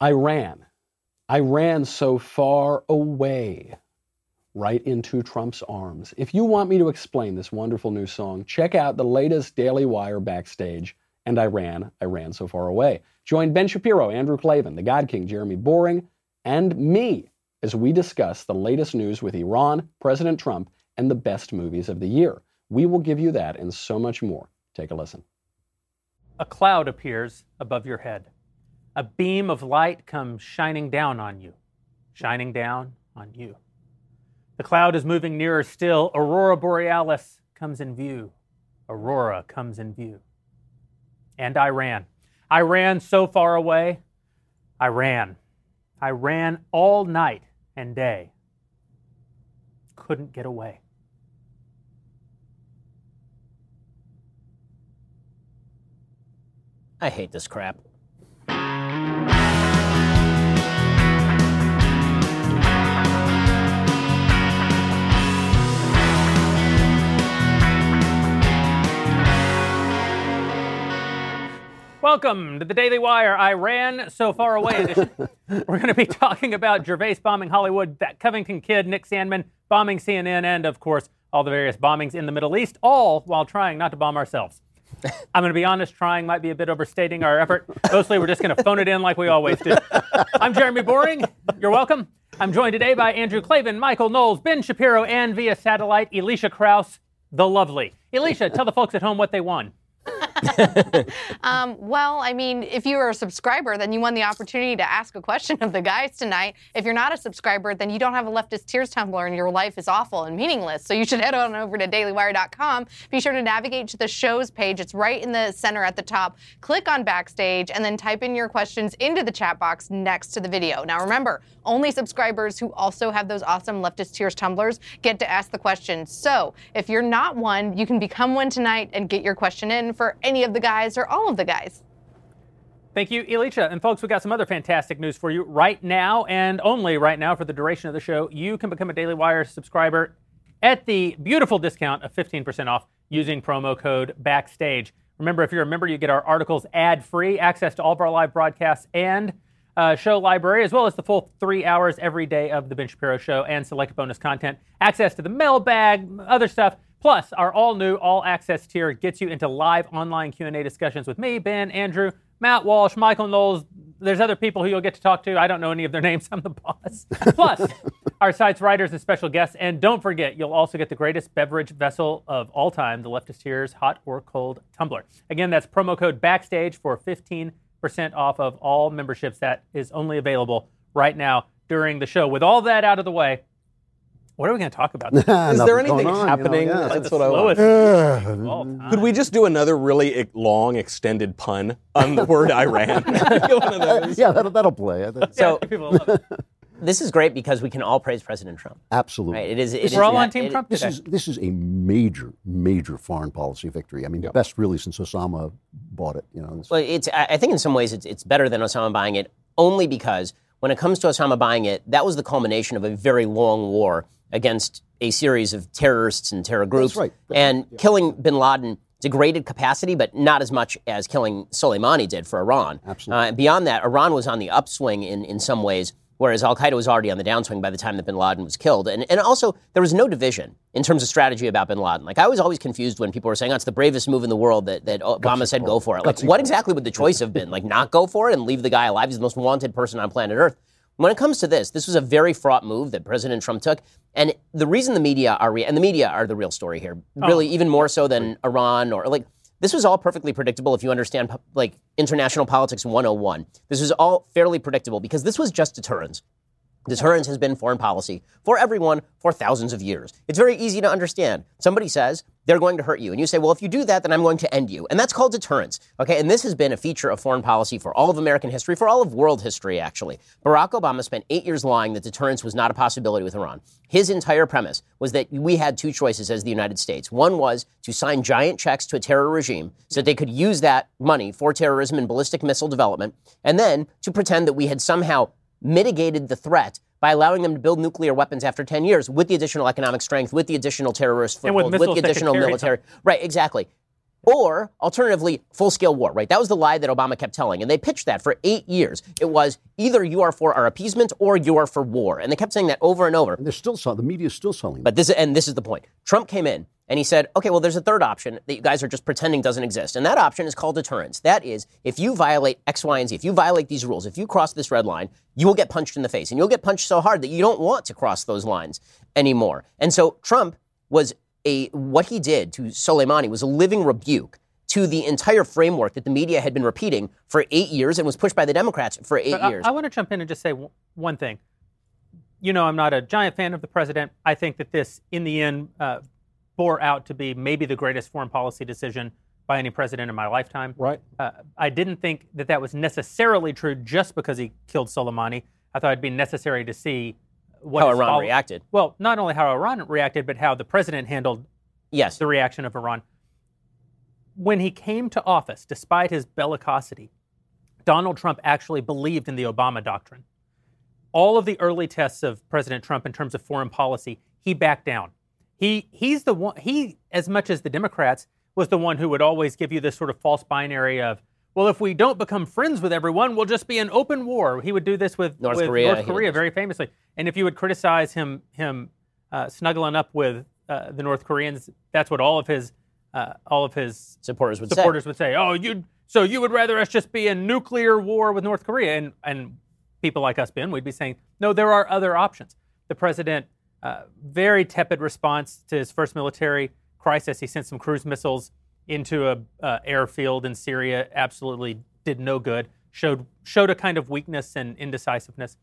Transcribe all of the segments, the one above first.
I ran. I ran so far away, right into Trump's arms. If you want me to explain this wonderful new song, check out the latest Daily Wire backstage. And I ran, I ran so far away. Join Ben Shapiro, Andrew Klavan, the God King, Jeremy Boreing, and me as we discuss the latest news with Iran, President Trump, and the best movies of the year. We will give you that and so much more. Take a listen. A cloud appears above your head. A beam of light comes shining down on you, shining down on you. The cloud is moving nearer still. Aurora Borealis comes in view. Aurora comes in view. And I ran. I ran so far away. I ran. I ran all night and day. Couldn't get away. I hate this crap. Welcome to the Daily Wire. I ran so far away edition. We're going to be talking about Gervais bombing Hollywood, that Covington kid, Nick Sandmann bombing CNN, and of course, all the various bombings in the Middle East, all while trying not to bomb ourselves. I'm going to be honest, trying might be a bit overstating our effort. Mostly, we're just going to phone it in like we always do. I'm Jeremy Boreing. You're welcome. I'm joined today by Andrew Klavan, Michael Knowles, Ben Shapiro, and via satellite, Elisha Krauss, the lovely. Elisha, tell the folks at home what they won. um, well, I mean, if you are a subscriber, then you won the opportunity to ask a question of the guys tonight. If you're not a subscriber, then you don't have a leftist tears tumbler and your life is awful and meaningless. So you should head on over to dailywire.com. Be sure to navigate to the show's page. It's right in the center at the top. Click on backstage and then type in your questions into the chat box next to the video. Now remember, only subscribers who also have those awesome leftist tears tumblers get to ask the question. So if you're not one, you can become one tonight and get your question in for any of the guys or all of the guys. Thank you, Elisha. And folks, we got some other fantastic news for you right now, and only right now for the duration of the show. You can become a Daily Wire subscriber at the beautiful discount of 15% off using promo code BACKSTAGE. Remember, if you're a member, you get our articles ad free, access to all of our live broadcasts, and uh, show library, as well as the full three hours every day of the Ben Shapiro Show and select bonus content, access to the mailbag, other stuff. Plus, our all-new all-access tier gets you into live online Q&A discussions with me, Ben, Andrew, Matt Walsh, Michael Knowles. There's other people who you'll get to talk to. I don't know any of their names. I'm the boss. Plus, our site's writers and special guests. And don't forget, you'll also get the greatest beverage vessel of all time, the Leftist Tears Hot or Cold Tumbler. Again, that's promo code BACKSTAGE for 15 percent off of all memberships. That is only available right now during the show. With all that out of the way, what are we going to talk about? is there anything on, happening? You know, yeah. That's what I want. Could we just do another really long, extended pun on the word Iran? yeah, that'll, that'll play. So, this is great because we can all praise President Trump. Absolutely. Right? It is. It We're is all that, on Team it, Trump This today. is this is a major, major foreign policy victory. I mean, the best really since Osama bought it. You know. Well, it's. I I think in some ways it's, it's better than Osama buying it, only because when it comes to Osama buying it, that was the culmination of a very long war against a series of terrorists and terror groups, right. and killing Bin Laden degraded capacity, but not as much as killing Soleimani did for Iran. Absolutely. Uh, beyond that, Iran was on the upswing in, in some ways, whereas Al Qaeda was already on the downswing by the time that bin Laden was killed. And, and also, there was no division in terms of strategy about bin Laden. Like, I was always confused when people were saying, oh, it's the bravest move in the world that, that Obama said go for it. Like, what exactly would the choice have been? Like, not go for it and leave the guy alive? He's the most wanted person on planet Earth. When it comes to this, this was a very fraught move that President Trump took. And the reason the media are, re- and the media are the real story here, oh, really, even more so than Iran or like, this was all perfectly predictable if you understand like international politics 101. This was all fairly predictable because this was just deterrence. Deterrence has been foreign policy for everyone for thousands of years. It's very easy to understand. Somebody says they're going to hurt you, and you say, well, if you do that, then I'm going to end you. And that's called deterrence. Okay, and this has been a feature of foreign policy for all of American history, for all of world history, actually. Barack Obama spent eight years lying that deterrence was not a possibility with Iran. His entire premise was that we had two choices as the United States. One was to sign giant checks to a terror regime so that they could use that money for terrorism and ballistic missile development, and then to pretend that we had somehow mitigated the threat by allowing them to build nuclear weapons after 10 years with the additional economic strength, with the additional terrorist And with foothold, with, the additional carry military. Right, exactly. or alternatively, full scale war, right? That was the lie that Obama kept telling. And they pitched that for eight years. It was either you are for our appeasement or you are for war. And they kept saying that over and over. And they're still selling, the media is still selling. But this, and this is the point. Trump came in and he said, okay, well, there's a third option that you guys are just pretending doesn't exist. And that option is called deterrence. That is, if you violate X, Y, and Z, if you violate these rules, if you cross this red line, you will get punched in the face. And you'll get punched so hard that you don't want to cross those lines anymore. And so Trump was a, what he did to Soleimani was a living rebuke to the entire framework that the media had been repeating for eight years and was pushed by the Democrats for eight I- years. I, want to jump in and just say w- one thing. You know, I'm not a giant fan of the president. I think that this, in the end, uh, bore out to be maybe the greatest foreign policy decision by any president in my lifetime. Right. Uh, I didn't think that that was necessarily true just because he killed Soleimani. I thought it'd be necessary to see what How Iran follow- reacted. Well, not only how Iran reacted, but how the president handled yes. the reaction of Iran. When he came to office, despite his bellicosity, Donald Trump actually believed in the Obama doctrine. All of the early tests of President Trump in terms of foreign policy, he backed down. He he's the one he as much as the Democrats was the one who would always give you this sort of false binary of well if we don't become friends with everyone we'll just be in open war. He would do this with North with Korea, North Korea very famously. And if you would criticize him him uh, snuggling up with uh, the North Koreans, that's what all of his uh, all of his Supporters would supporters say. would say, "Oh, you so you would rather us just be in nuclear war with North Korea?" And and people like us, Ben, we'd be saying, "No, there are other options." The president, uh, very tepid response to his first military crisis. He sent some cruise missiles into a uh, airfield in Syria. Absolutely did no good. Showed showed a kind of weakness and indecisiveness.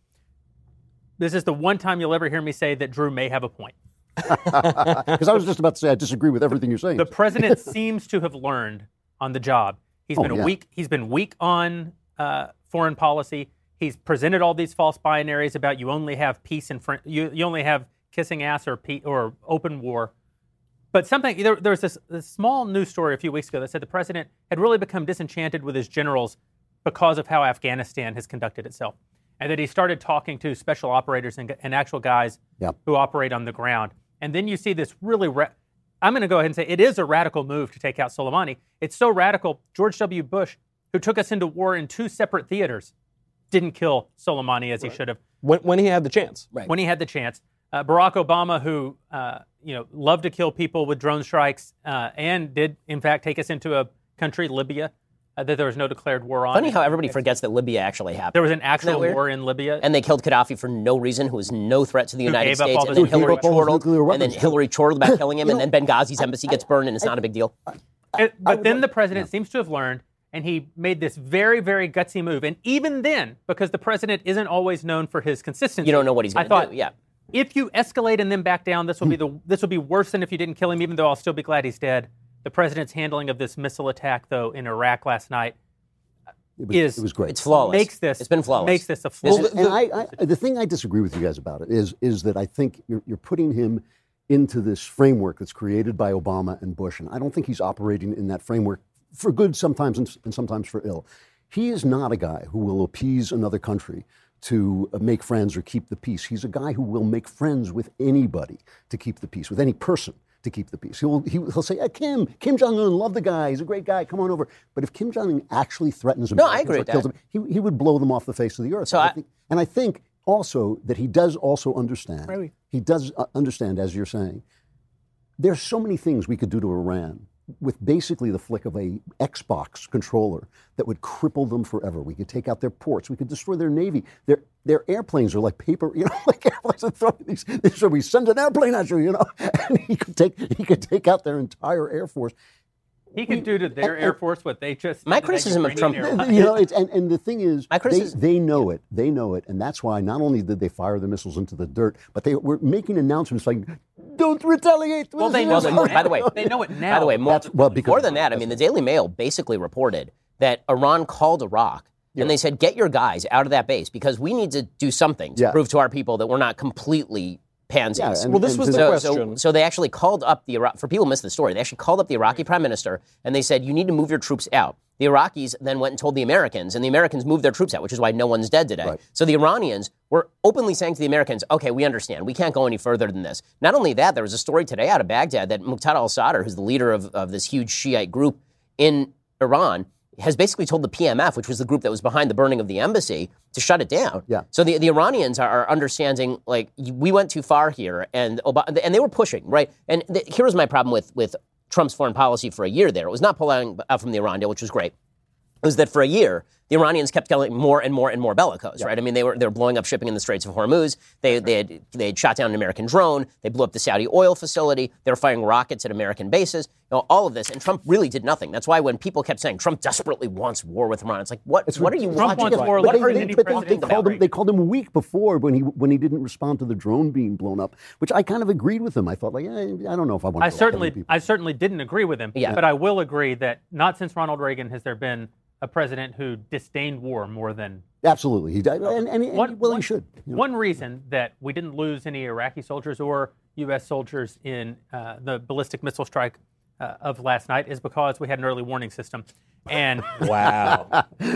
This is the one time you'll ever hear me say that Drew may have a point. Because I was just about to say I disagree with everything you're saying. The president seems to have learned on the job. He's Oh, been a yeah. weak. He's been weak on uh, foreign policy. He's presented all these false binaries about you only have peace and fri you, you only have kissing ass or pe- or open war. But something there, there was this, this small news story a few weeks ago that said the president had really become disenchanted with his generals because of how Afghanistan has conducted itself, and that he started talking to special operators and, and actual guys Yeah. who operate on the ground. And then you see this really. Ra- I'm going to go ahead and say it is a radical move to take out Soleimani. It's so radical. George W. Bush, who took us into war in two separate theaters, didn't kill Soleimani as he should have When, when he had the chance. Right. when he had the chance. Uh, Barack Obama, who uh, you know loved to kill people with drone strikes, uh, and did in fact take us into a country, Libya, uh, that there was no declared war on. Funny how everybody forgets that Libya actually happened. there was an actual war in Libya. and they killed Gaddafi for no reason, who was no threat to the United gave up States. all And then Hillary nuclear- Gave up all his nuclear chortled, and then. Hillary chortled about killing him, You and know, then Benghazi's embassy gets burned, and it's not a big deal. It- but then the president seems to have learned, and he made this very, very gutsy move. And even then, because the president isn't always known for his consistency, You don't know what he's I going thought, to do. Yeah. If you escalate and then back down, this will be hmm. the this will be worse than if you didn't kill him. Even though I'll still be glad he's dead. The president's handling of this missile attack, though, in Iraq last night, it, was, is- it was great. It's flawless. makes this It's been flawless. makes this a This flaw. is- and I, I, the thing I disagree with you guys about it is, is that I think you're, you're putting him into this framework that's created by Obama and Bush, and I don't think he's operating in that framework for good sometimes and, and sometimes for ill. He is not a guy who will appease another country to uh, make friends or keep the peace. He's a guy who will make friends with anybody to keep the peace, with any person to keep the peace. He'll, he, he'll say, "Ah, Kim, Kim Jong Un, love the guy. He's a great guy. Come on over. But if Kim Jong Un actually threatens No, I agree or with kills that. them, he, he would blow them off the face of the earth. So And I- think, and I think also that he does also understand. He does uh, understand, as you're saying, there's so many things we could do to Iran with basically the flick of a Xbox controller that would cripple them forever. We could take out their ports. We could destroy their navy. Their their airplanes are like paper, you know, like airplanes that throw these. So we send an airplane at you, you know, and he could take he could take out their entire air force. he could do to their air force what they just My did to that criticism of Trump- you know, it's, and, and the thing is, My they, criticism- they know it. They know it. And that's why not only did they fire the missiles into the dirt, but they were making announcements like, don't retaliate. Well, they know Well, it by the way. They know it now. By the way, more, That's- well, because more than that, I mean, the Daily Mail basically reported that Iran called Iraq and they said, get your guys out of that base because we need to do something to Yeah. prove to our people that we're not completely pansies. Yeah, and- Well, this was to- the so, question. so, so they actually called up the Iraq, for people who missed the story, they actually called up the Iraqi prime minister and they said, you need to move your troops out. The Iraqis then went and told the Americans, and the Americans moved their troops out, which is why no one's dead today. Right. So the Iranians were openly saying to the Americans, okay, we understand. We can't go any further than this. Not only that, there was a story today out of Baghdad that Muqtada al Sadr, who's the leader of, of this huge Shiite group in Iran has basically told the PMF, which was the group that was behind the burning of the embassy, to shut it down. Yeah. So the, the Iranians are, are understanding like we went too far here, and Ob- and they were pushing right. And the, here was my problem with with Trump's foreign policy for a year. There, it was not pulling out from the Iran deal, which was great. It was that for a year the Iranians kept getting more and more and more bellicose, right? I mean, they were they were blowing up shipping in the Straits of Hormuz. They they had they had shot down an American drone. They blew up the Saudi oil facility. They were firing rockets at American bases. You know, all of this, and Trump really did nothing. That's why when people kept saying Trump desperately wants war with Iran, it's like, what what are you Trump watching? wants war What like are they, but they, they about called him. right? They called him a week before when he when he didn't respond to the drone being blown up, which I kind of agreed with him. I thought like, eh, I don't know if I want. I to certainly. I certainly didn't agree with him. Yeah. But I will agree that not since Ronald Reagan has there been a president who disdained war more than Absolutely, he died, and, and, and One- well, one- he should. you know. One reason that we didn't lose any Iraqi soldiers or U.S. soldiers in uh, the ballistic missile strike uh, of last night is because we had an early warning system. And Wow.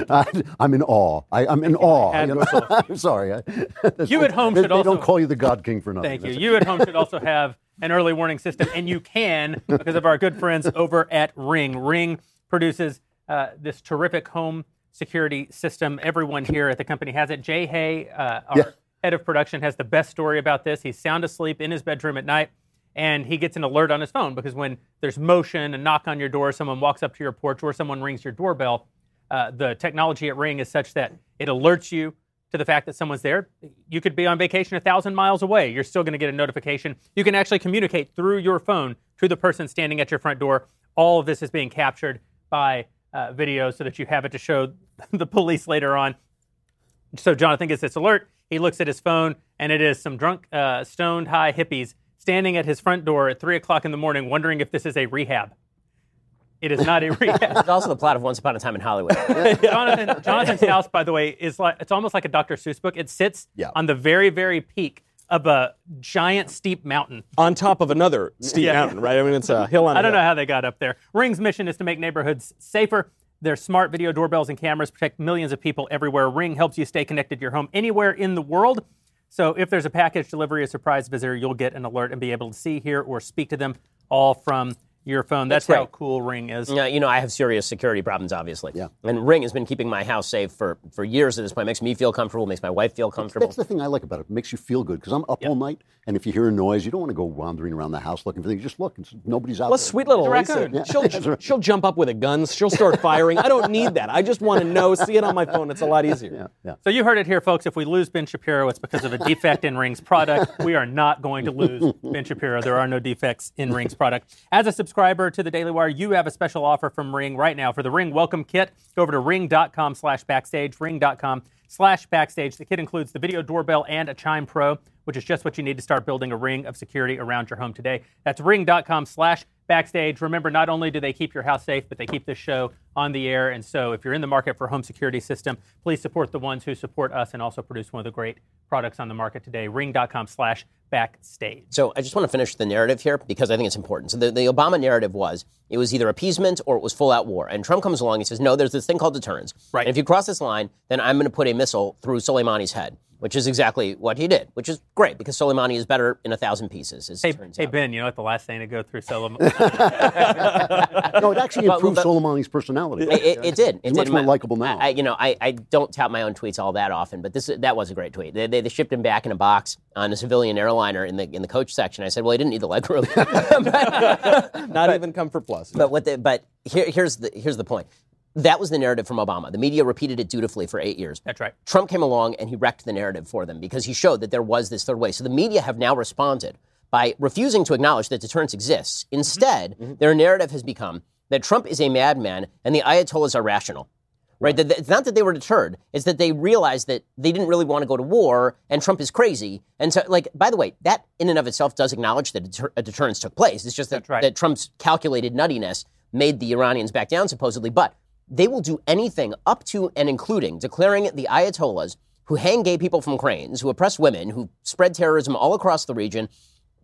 I, I'm in awe. I, I'm in awe. you know? I'm sorry. I, You at home they, should they also- don't call you the God King for nothing. thank you. That's- You at home should also have an early warning system, and you can because of our good friends over at Ring. Ring produces uh, this terrific home security system. Everyone here at the company has it. Jay Hay, uh, our Yeah. head of production, has the best story about this. He's sound asleep in his bedroom at night. And he gets an alert on his phone because when there's motion, a knock on your door, someone walks up to your porch, or someone rings your doorbell, uh, the technology at Ring is such that it alerts you to the fact that someone's there. You could be on vacation a thousand miles away. You're still going to get a notification. You can actually communicate through your phone to the person standing at your front door. All of this is being captured by uh, video so that you have it to show the police later on. So Jonathan gets this alert. He looks at his phone, and it is some drunk, uh, stoned, high hippies standing at his front door at three o'clock in the morning, wondering if this is a rehab. It is not a rehab. It's also the plot of Once Upon a Time in Hollywood. Jonathan, Jonathan's house, by the way, is like it's almost like a Dr. Seuss book. It sits Yeah. on the very, very peak of a giant steep mountain. On top of another steep Yeah. mountain, right? I mean, it's a hill on. I don't hill. know how they got up there. Ring's mission is to make neighborhoods safer. Their smart video doorbells and cameras protect millions of people everywhere. Ring helps you stay connected to your home anywhere in the world. So if there's a package delivery, a surprise visitor, you'll get an alert and be able to see, hear, or speak to them all from your phone. That's, That's how cool Ring is. Yeah, you know, I have serious security problems, obviously. Yeah. And Ring has been keeping my house safe for, for years at this point. Makes me feel comfortable, makes my wife feel comfortable. That's the thing I like about it. It makes you feel good because I'm up all night, and if you hear a noise, you don't want to go wandering around the house looking for things. You just look, and nobody's out Well, there. sweet little It's a Lisa. raccoon. She'll, right. she'll jump up with a gun. She'll start firing. I don't need that. I just want to know, see it on my phone. It's a lot easier. Yeah, yeah. So you heard it here, folks. If we lose Ben Shapiro, it's because of a defect in Ring's product. We are not going to lose Ben Shapiro. There are no defects in Ring's product. As a subscriber to the Daily Wire, you have a special offer from Ring right now for the Ring Welcome Kit. Go over to ring.com slash backstage, ring.com slash backstage. The kit includes the video doorbell and a Chime Pro, which is just what you need to start building a ring of security around your home today. That's ring.com slash backstage. Remember, not only do they keep your house safe, but they keep this show on the air. And so if you're in the market for a home security system, please support the ones who support us and also produce one of the great products on the market today. Ring.com slash backstage. So I just want to finish the narrative here because I think it's important. So the, the Obama narrative was it was either appeasement or it was full out war. And Trump comes along and says, no, there's this thing called deterrence. Right. And if you cross this line, then I'm going to put a missile through Soleimani's head, which is exactly what he did, which is great because Soleimani is better in a thousand pieces, as Hey, it turns hey out. Ben, you know what the last thing to go through Solomon? no, it actually improved but- Soleimani's personality. It, it, it did. It He's did. much more likable now. I, you know, I, I don't tout my own tweets all that often, but this that was a great tweet. They, they, they shipped him back in a box on a civilian airliner in the in the coach section. I said, well, he didn't need the leg room. Not even Comfort Plus. But what the, but here, here's the here's the point. That was the narrative from Obama. The media repeated it dutifully for eight years. That's right. Trump came along and he wrecked the narrative for them because he showed that there was this third way. So the media have now responded by refusing to acknowledge that deterrence exists. Mm-hmm. Instead, mm-hmm. their narrative has become that Trump is a madman and the Ayatollahs are rational. Right? That- that- It's not that they were deterred; it's that they realized that they didn't really want to go to war, and Trump is crazy. And so, like, by the way, that in and of itself does acknowledge that a, deter- a deterrence took place. It's just that, right. that Trump's calculated nuttiness made the Iranians back down, supposedly. But they will do anything up to and including declaring the Ayatollahs who hang gay people from cranes, who oppress women, who spread terrorism all across the region,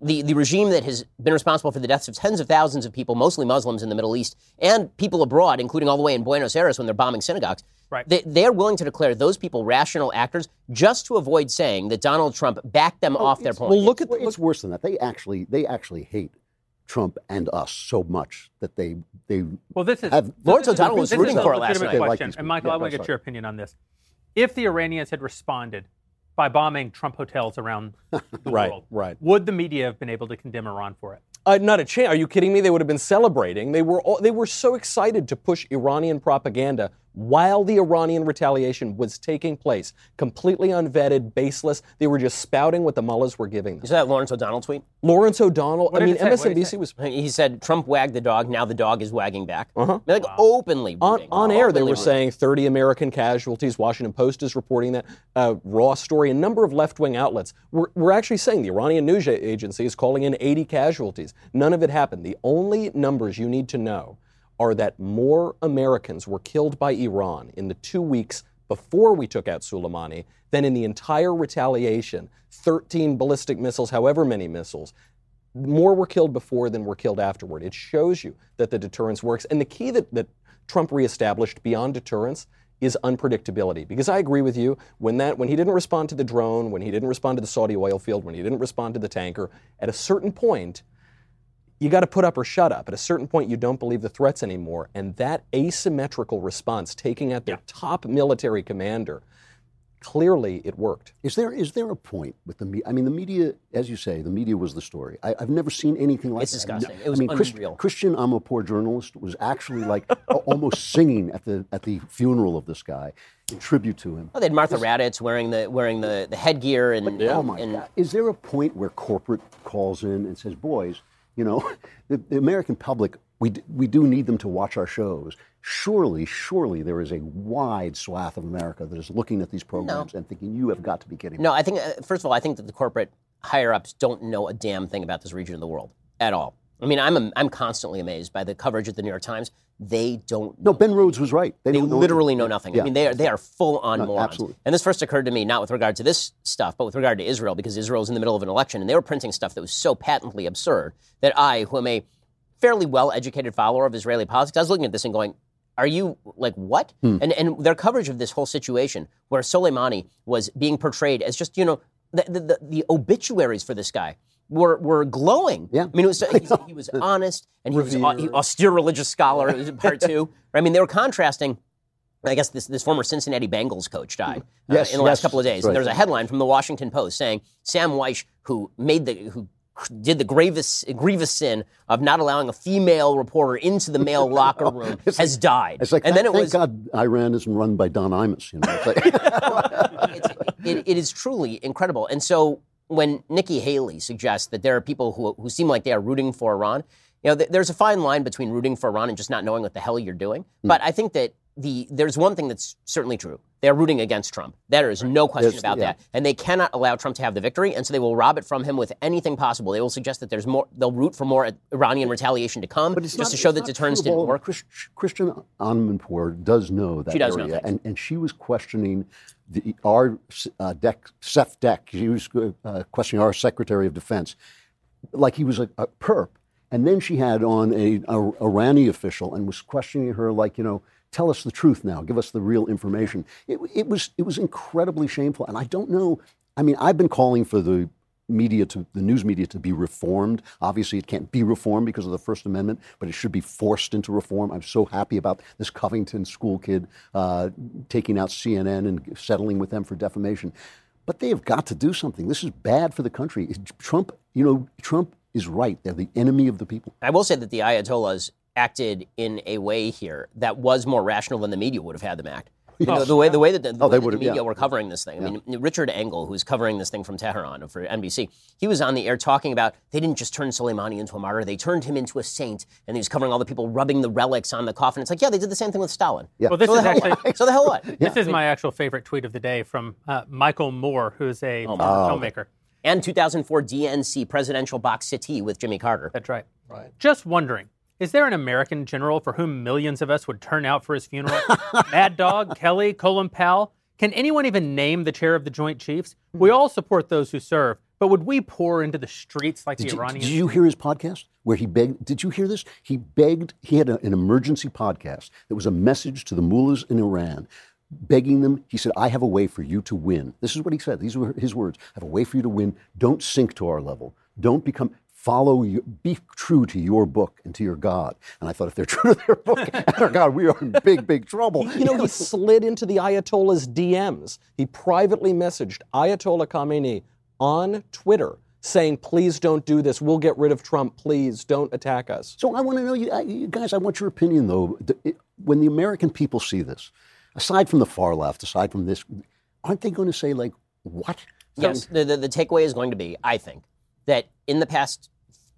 the, the regime that has been responsible for the deaths of tens of thousands of people, mostly Muslims in the Middle East, and people abroad, including all the way in Buenos Aires when they're bombing synagogues. Right. They, they're willing to declare those people rational actors just to avoid saying that Donald Trump backed them off their point. well, look at Well, the, it's worse than that. They actually, they actually hate Trump and us so much that they they Well, this is have Lawrence this is- O'Donnell was this rooting is a for it last legitimate night. Like question. and. Michael, Yeah, I want to get your opinion on this. If the Iranians had responded by bombing Trump hotels around the Right, world, right. would the media have been able to condemn Iran for it? Uh, not a chance. Are you kidding me? They would have been celebrating. They were all, they were so excited to push Iranian propaganda while the Iranian retaliation was taking place, completely unvetted, baseless. They were just spouting what the mullahs were giving You them. saw that Lawrence O'Donnell tweet? Lawrence O'Donnell. What I mean, it say? What did it MSNBC was He said Trump wagged the dog. Now the dog is wagging back. Uh-huh. Like openly on, on air. They were rooting. saying 30 American casualties. Washington Post is reporting that. Uh, Raw story. A number of left-wing outlets were, were actually saying the Iranian news agency is calling in 80 casualties. None of it happened. The only numbers you need to know are that more Americans were killed by Iran in the two weeks before we took out Soleimani than in the entire retaliation. 13 ballistic missiles, however many missiles more were killed before than were killed afterward. It shows you that the deterrence works. And the key that, that Trump reestablished beyond deterrence is unpredictability. Because I agree with you, when that when he didn't respond to the drone, when he didn't respond to the Saudi oil field, when he didn't respond to the tanker, at a certain point, you got to put up or shut up. At a certain point, you don't believe the threats anymore. And that asymmetrical response, taking out their top military commander, clearly it worked. Is there is there a point with the media? I mean, the media, as you say, the media was the story. I, I've never seen anything like this. It's that. disgusting. I It was mean, Chris- unreal. Christian, Amanpour journalist, was actually like almost singing at the at the funeral of this guy in tribute to him. Oh, they had Martha Raddatz wearing the wearing the, the headgear and Oh my and God! Is there a point where corporate calls in and says, "Boys, you know, the, the American public, we d- we do need them to watch our shows." Surely, surely, there is a wide swath of America that is looking at these programs and thinking, "You have got to be kidding me." No, I think uh, first of all, I think that the corporate higher ups don't know a damn thing about this region of the world at all. I mean, I'm I'm constantly amazed by the coverage at the New York Times. They don't. No, Ben Rhodes was right. They don't know- literally know nothing. I mean, they are they are full on No, morons. absolutely. And this first occurred to me not with regard to this stuff, but with regard to Israel, because Israel's in the middle of an election, and they were printing stuff that was so patently absurd that I, who am a fairly well-educated follower of Israeli politics, I was looking at this and going, "Are you like what?" Hmm. And and their coverage of this whole situation, where Soleimani was being portrayed as just you know the, the, the obituaries for this guy. Were, were glowing. Yeah. I mean, it was, he, he was honest and he was he- austere religious scholar. It was part two. I mean, they were contrasting I guess this, this former Cincinnati Bengals coach died uh, Yes, in the last yes, couple of days. that's And right. there's a headline from the Washington Post saying Sam Wyche, who made the who did the grievous grievous sin of not allowing a female reporter into the male locker room, has died. It's like, and then it thank was God Iran isn't run by Don Imus. You know, it's like, it, it is truly incredible. And so when Nikki Haley suggests that there are people who, who seem like they are rooting for Iran, you know, th- there's a fine line between rooting for Iran and just not knowing what the hell you're doing. Hmm. But I think that the there's one thing that's certainly true. They are rooting against Trump. There is no question There's- about yeah. that. And they cannot allow Trump to have the victory, and so they will rob it from him with anything possible. They will suggest that there's more. They'll root for more Iranian retaliation to come, But it's just not, to show that deterrence true of all didn't work. Chris, Christiane Amanpour does know that She does area, things. and, and she was questioning the our uh, Dec, Seth Deck. She was uh, questioning our Secretary of Defense like he was a, a perp, and then she had on a, a Irani official and was questioning her like you know. Tell us the truth now. Give us the real information. It, it was it was incredibly shameful, and I don't know. I mean, I've been calling for the media to the news media to be reformed. Obviously, it can't be reformed because of the First Amendment, but it should be forced into reform. I'm so happy about this Covington school kid uh, taking out CNN and settling with them for defamation. But they have got to do something. This is bad for the country. Trump, you know, Trump is right. They're the enemy of the people. I will say that the Ayatollahs acted in a way here that was more rational than the media would have had them act. You know, the way the way that the, the Oh, they way that the media yeah. were covering this thing. I mean, Richard Engel, who's covering this thing from Tehran for NBC, he was on the air talking about they didn't just turn Soleimani into a martyr; they turned him into a saint, and he was covering all the people rubbing the relics on the coffin. It's like, yeah, they did the same thing with Stalin. Yeah. Well, this So is the hell actually what? So the hell what? this is my actual favorite tweet of the day from uh, Michael Moore, who's a former filmmaker. And 2004 DNC presidential box settee with Jimmy Carter. That's right. Right. Just wondering, is there an American general for whom millions of us would turn out for his funeral? Mad Dog, Kelly, Colin Powell? Can anyone even name the chair of the Joint Chiefs? We all support those who serve, but would we pour into the streets like Did the you, Iranians? did you hear his podcast where he begged? Did you hear this? He begged. He had a- an emergency podcast that was a message to the mullahs in Iran, begging them. He said, "I have a way for you to win." This is what he said. These were his words. "I have a way for you to win. Don't sink to our level. Don't become." Follow, you, be true to your book and to your God. And I thought, if they're true to their book and their God, we are in big, big trouble. You know, he slid into the Ayatollah's DMs. He privately messaged Ayatollah Khamenei on Twitter saying, please don't do this. We'll get rid of Trump. Please don't attack us. So I want to know, you, you guys, I want your opinion, though. When the American people see this, aside from the far left, aside from this, aren't they going to say, like, what? Yes, the, the, the takeaway is going to be, I think, that in the past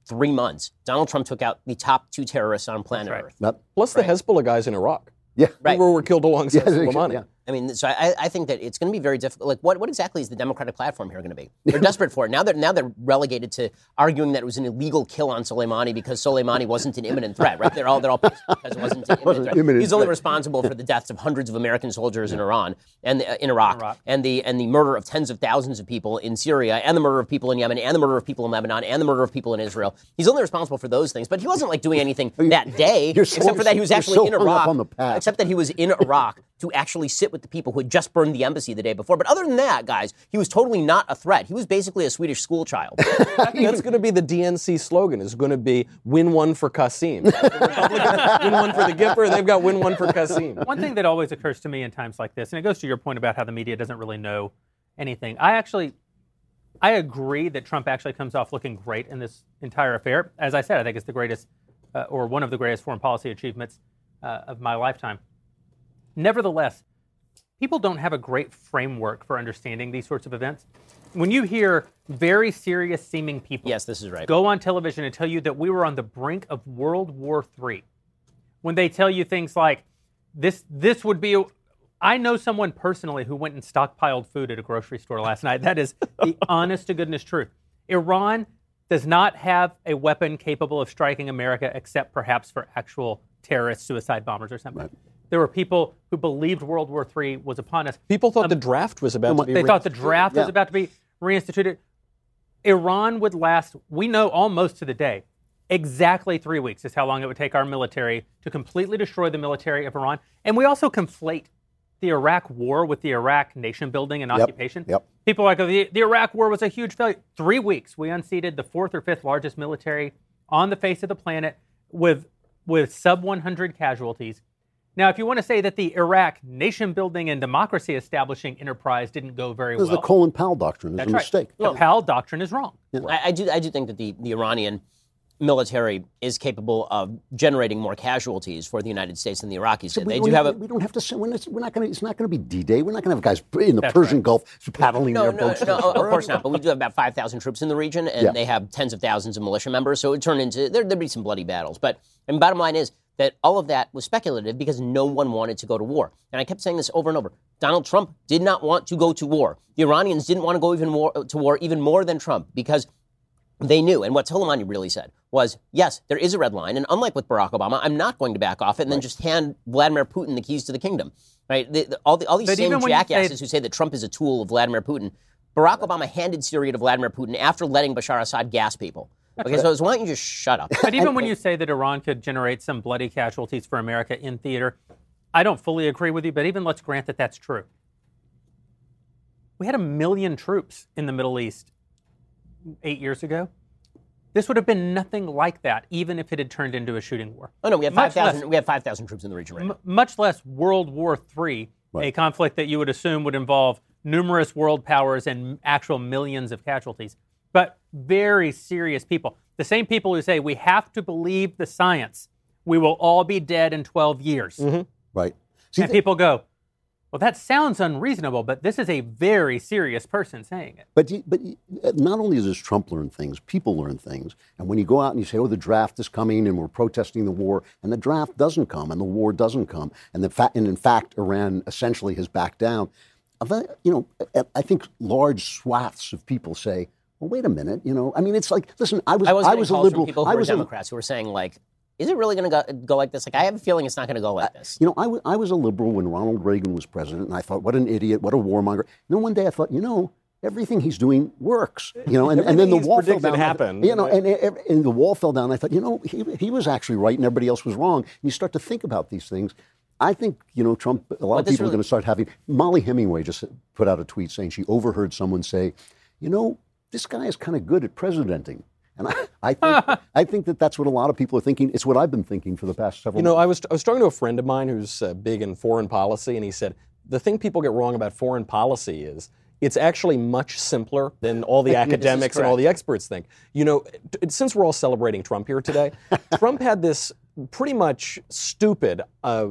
three months, Donald Trump took out the top two terrorists on planet right. Earth. Not, Plus the Hezbollah guys in Iraq. yeah, Right. Who were killed alongside Yeah, Soleimani. yeah. I mean, so I, I think that it's going to be very difficult. Like, what, what exactly is the Democratic platform here going to be? They're desperate for it. Now they're, now they're relegated to arguing that it was an illegal kill on Soleimani because Soleimani wasn't an imminent threat, right? They're all, they're all pissed because it wasn't an imminent threat. imminent He's only threat. responsible for the deaths of hundreds of American soldiers in Iran and the, uh, in Iraq, Iraq. and the and the murder of tens of thousands of people in Syria and the murder of people in Yemen and the murder of people in Lebanon and the murder of people in Israel. He's only responsible for those things, but he wasn't like doing anything that day, so- except for that he was actually so in Iraq. on the past. Except that he was in Iraq to actually sit with the people who had just burned the embassy the day before. But other than that, guys, he was totally not a threat. He was basically a Swedish schoolchild. That's going to be the DNC slogan. Is going to be "Win one for Qasem." The Republicans win one for the Gipper. They've got "Win one for Qasem." One thing that always occurs to me in times like this, and it goes to your point about how the media doesn't really know anything. I actually, I agree that Trump actually comes off looking great in this entire affair. As I said, I think it's the greatest, uh, or one of the greatest foreign policy achievements uh, of my lifetime. Nevertheless, people don't have a great framework for understanding these sorts of events. When you hear very serious seeming people yes, this is right. go on television and tell you that we were on the brink of World War III. When they tell you things like this, this would be. A, I know someone personally who went and stockpiled food at a grocery store last night. That is the honest to goodness truth. Iran does not have a weapon capable of striking America except perhaps for actual terrorist suicide bombers or something. There were people who believed World War III was upon us. People thought um, the draft was about to be. They thought the draft was about to be reinstituted. Iran would last, we know almost to the day, exactly three weeks is how long it would take our military to completely destroy the military of Iran. And we also conflate the Iraq war with the Iraq nation building and occupation. yep. People are like, oh, the, the Iraq war was a huge failure. Three weeks, we unseated the fourth or fifth largest military on the face of the planet with, with sub 100 casualties. Now, if you want to say that the Iraq nation building and democracy establishing enterprise didn't go very well, is the Colin Powell doctrine. It's that's a right. mistake. The Powell doctrine is wrong. I, I do. I do think that the, the Iranian military is capable of generating more casualties for the United States than the Iraqis did. We, They we- do have a. we don't have to say we're not, we're not going to. It's not going to be D-Day. We're not going to have guys in the Persian right. Gulf paddling No, their no, boats. no, of course not. But we do have about 5,000 troops in the region, and Yeah. they have tens of thousands of militia members. So it would turn into, there, there'd be some bloody battles. But, and bottom line is that all of that was speculative because no one wanted to go to war. And I kept saying this over and over. Donald Trump did not want to go to war. The Iranians didn't want to go even more to war even more than Trump because they knew. And what Soleimani really said was, yes, there is a red line. And unlike with Barack Obama, I'm not going to back off it and then just hand Vladimir Putin the keys to the kingdom. Right? The, the- all, the, all these But same you say- jackasses who say that Trump is a tool of Vladimir Putin, Barack Obama handed Syria to Vladimir Putin after letting Bashar Assad gas people. Okay, so why don't you just shut up? But even when you say that Iran could generate some bloody casualties for America in theater, I don't fully agree with you, but even let's grant that that's true. We had a million troops in the Middle East eight years ago. This would have been nothing like that, even if it had turned into a shooting war. Oh no, we have Much five thousand. We have five thousand troops in the region right. M- much less World War III, a conflict that you would assume would involve numerous world powers and actual millions of casualties. But very serious people. The same people who say we have to believe the science. We will all be dead in 12 years. Mm-hmm. Right. See, And people go, well, that sounds unreasonable, but this is a very serious person saying it. But you- but you- uh, not only does Trump learn things, people learn things. And when you go out and you say, "Oh, the draft is coming, and we're protesting the war," and the draft doesn't come, and the war doesn't come, and the fa- and in fact, Iran essentially has backed down. Uh, you know, I- I think large swaths of people say, "Well, wait a minute." You know, I mean, it's like, listen, I was I was, I was a calls liberal. people who I were was a, Democrats who were saying like, "Is it really going to go, go like this?" Like, I have a feeling it's not going to go like this. You know, I, w- I was a liberal when Ronald Reagan was president, and I thought, what an idiot, what a warmonger. And then one day I thought, you know, everything he's doing works. You know, and, and then the wall fell predicted down. happened. You know, and, and, and the wall fell down. I thought, you know, he, he was actually right, and everybody else was wrong. And you start to think about these things. I think, you know, Trump, a lot of this people are going to start having. Mollie Hemingway just put out a tweet saying she overheard someone say, you know, this guy is kind of good at presidenting. And I, I, think, I think that that's what a lot of people are thinking. It's what I've been thinking for the past several You know, months. I was, I was talking to a friend of mine who's uh, big in foreign policy, and he said the thing people get wrong about foreign policy is it's actually much simpler than all the academics and all the experts think. You know, t- since we're all celebrating Trump here today, Trump had this pretty much stupid uh,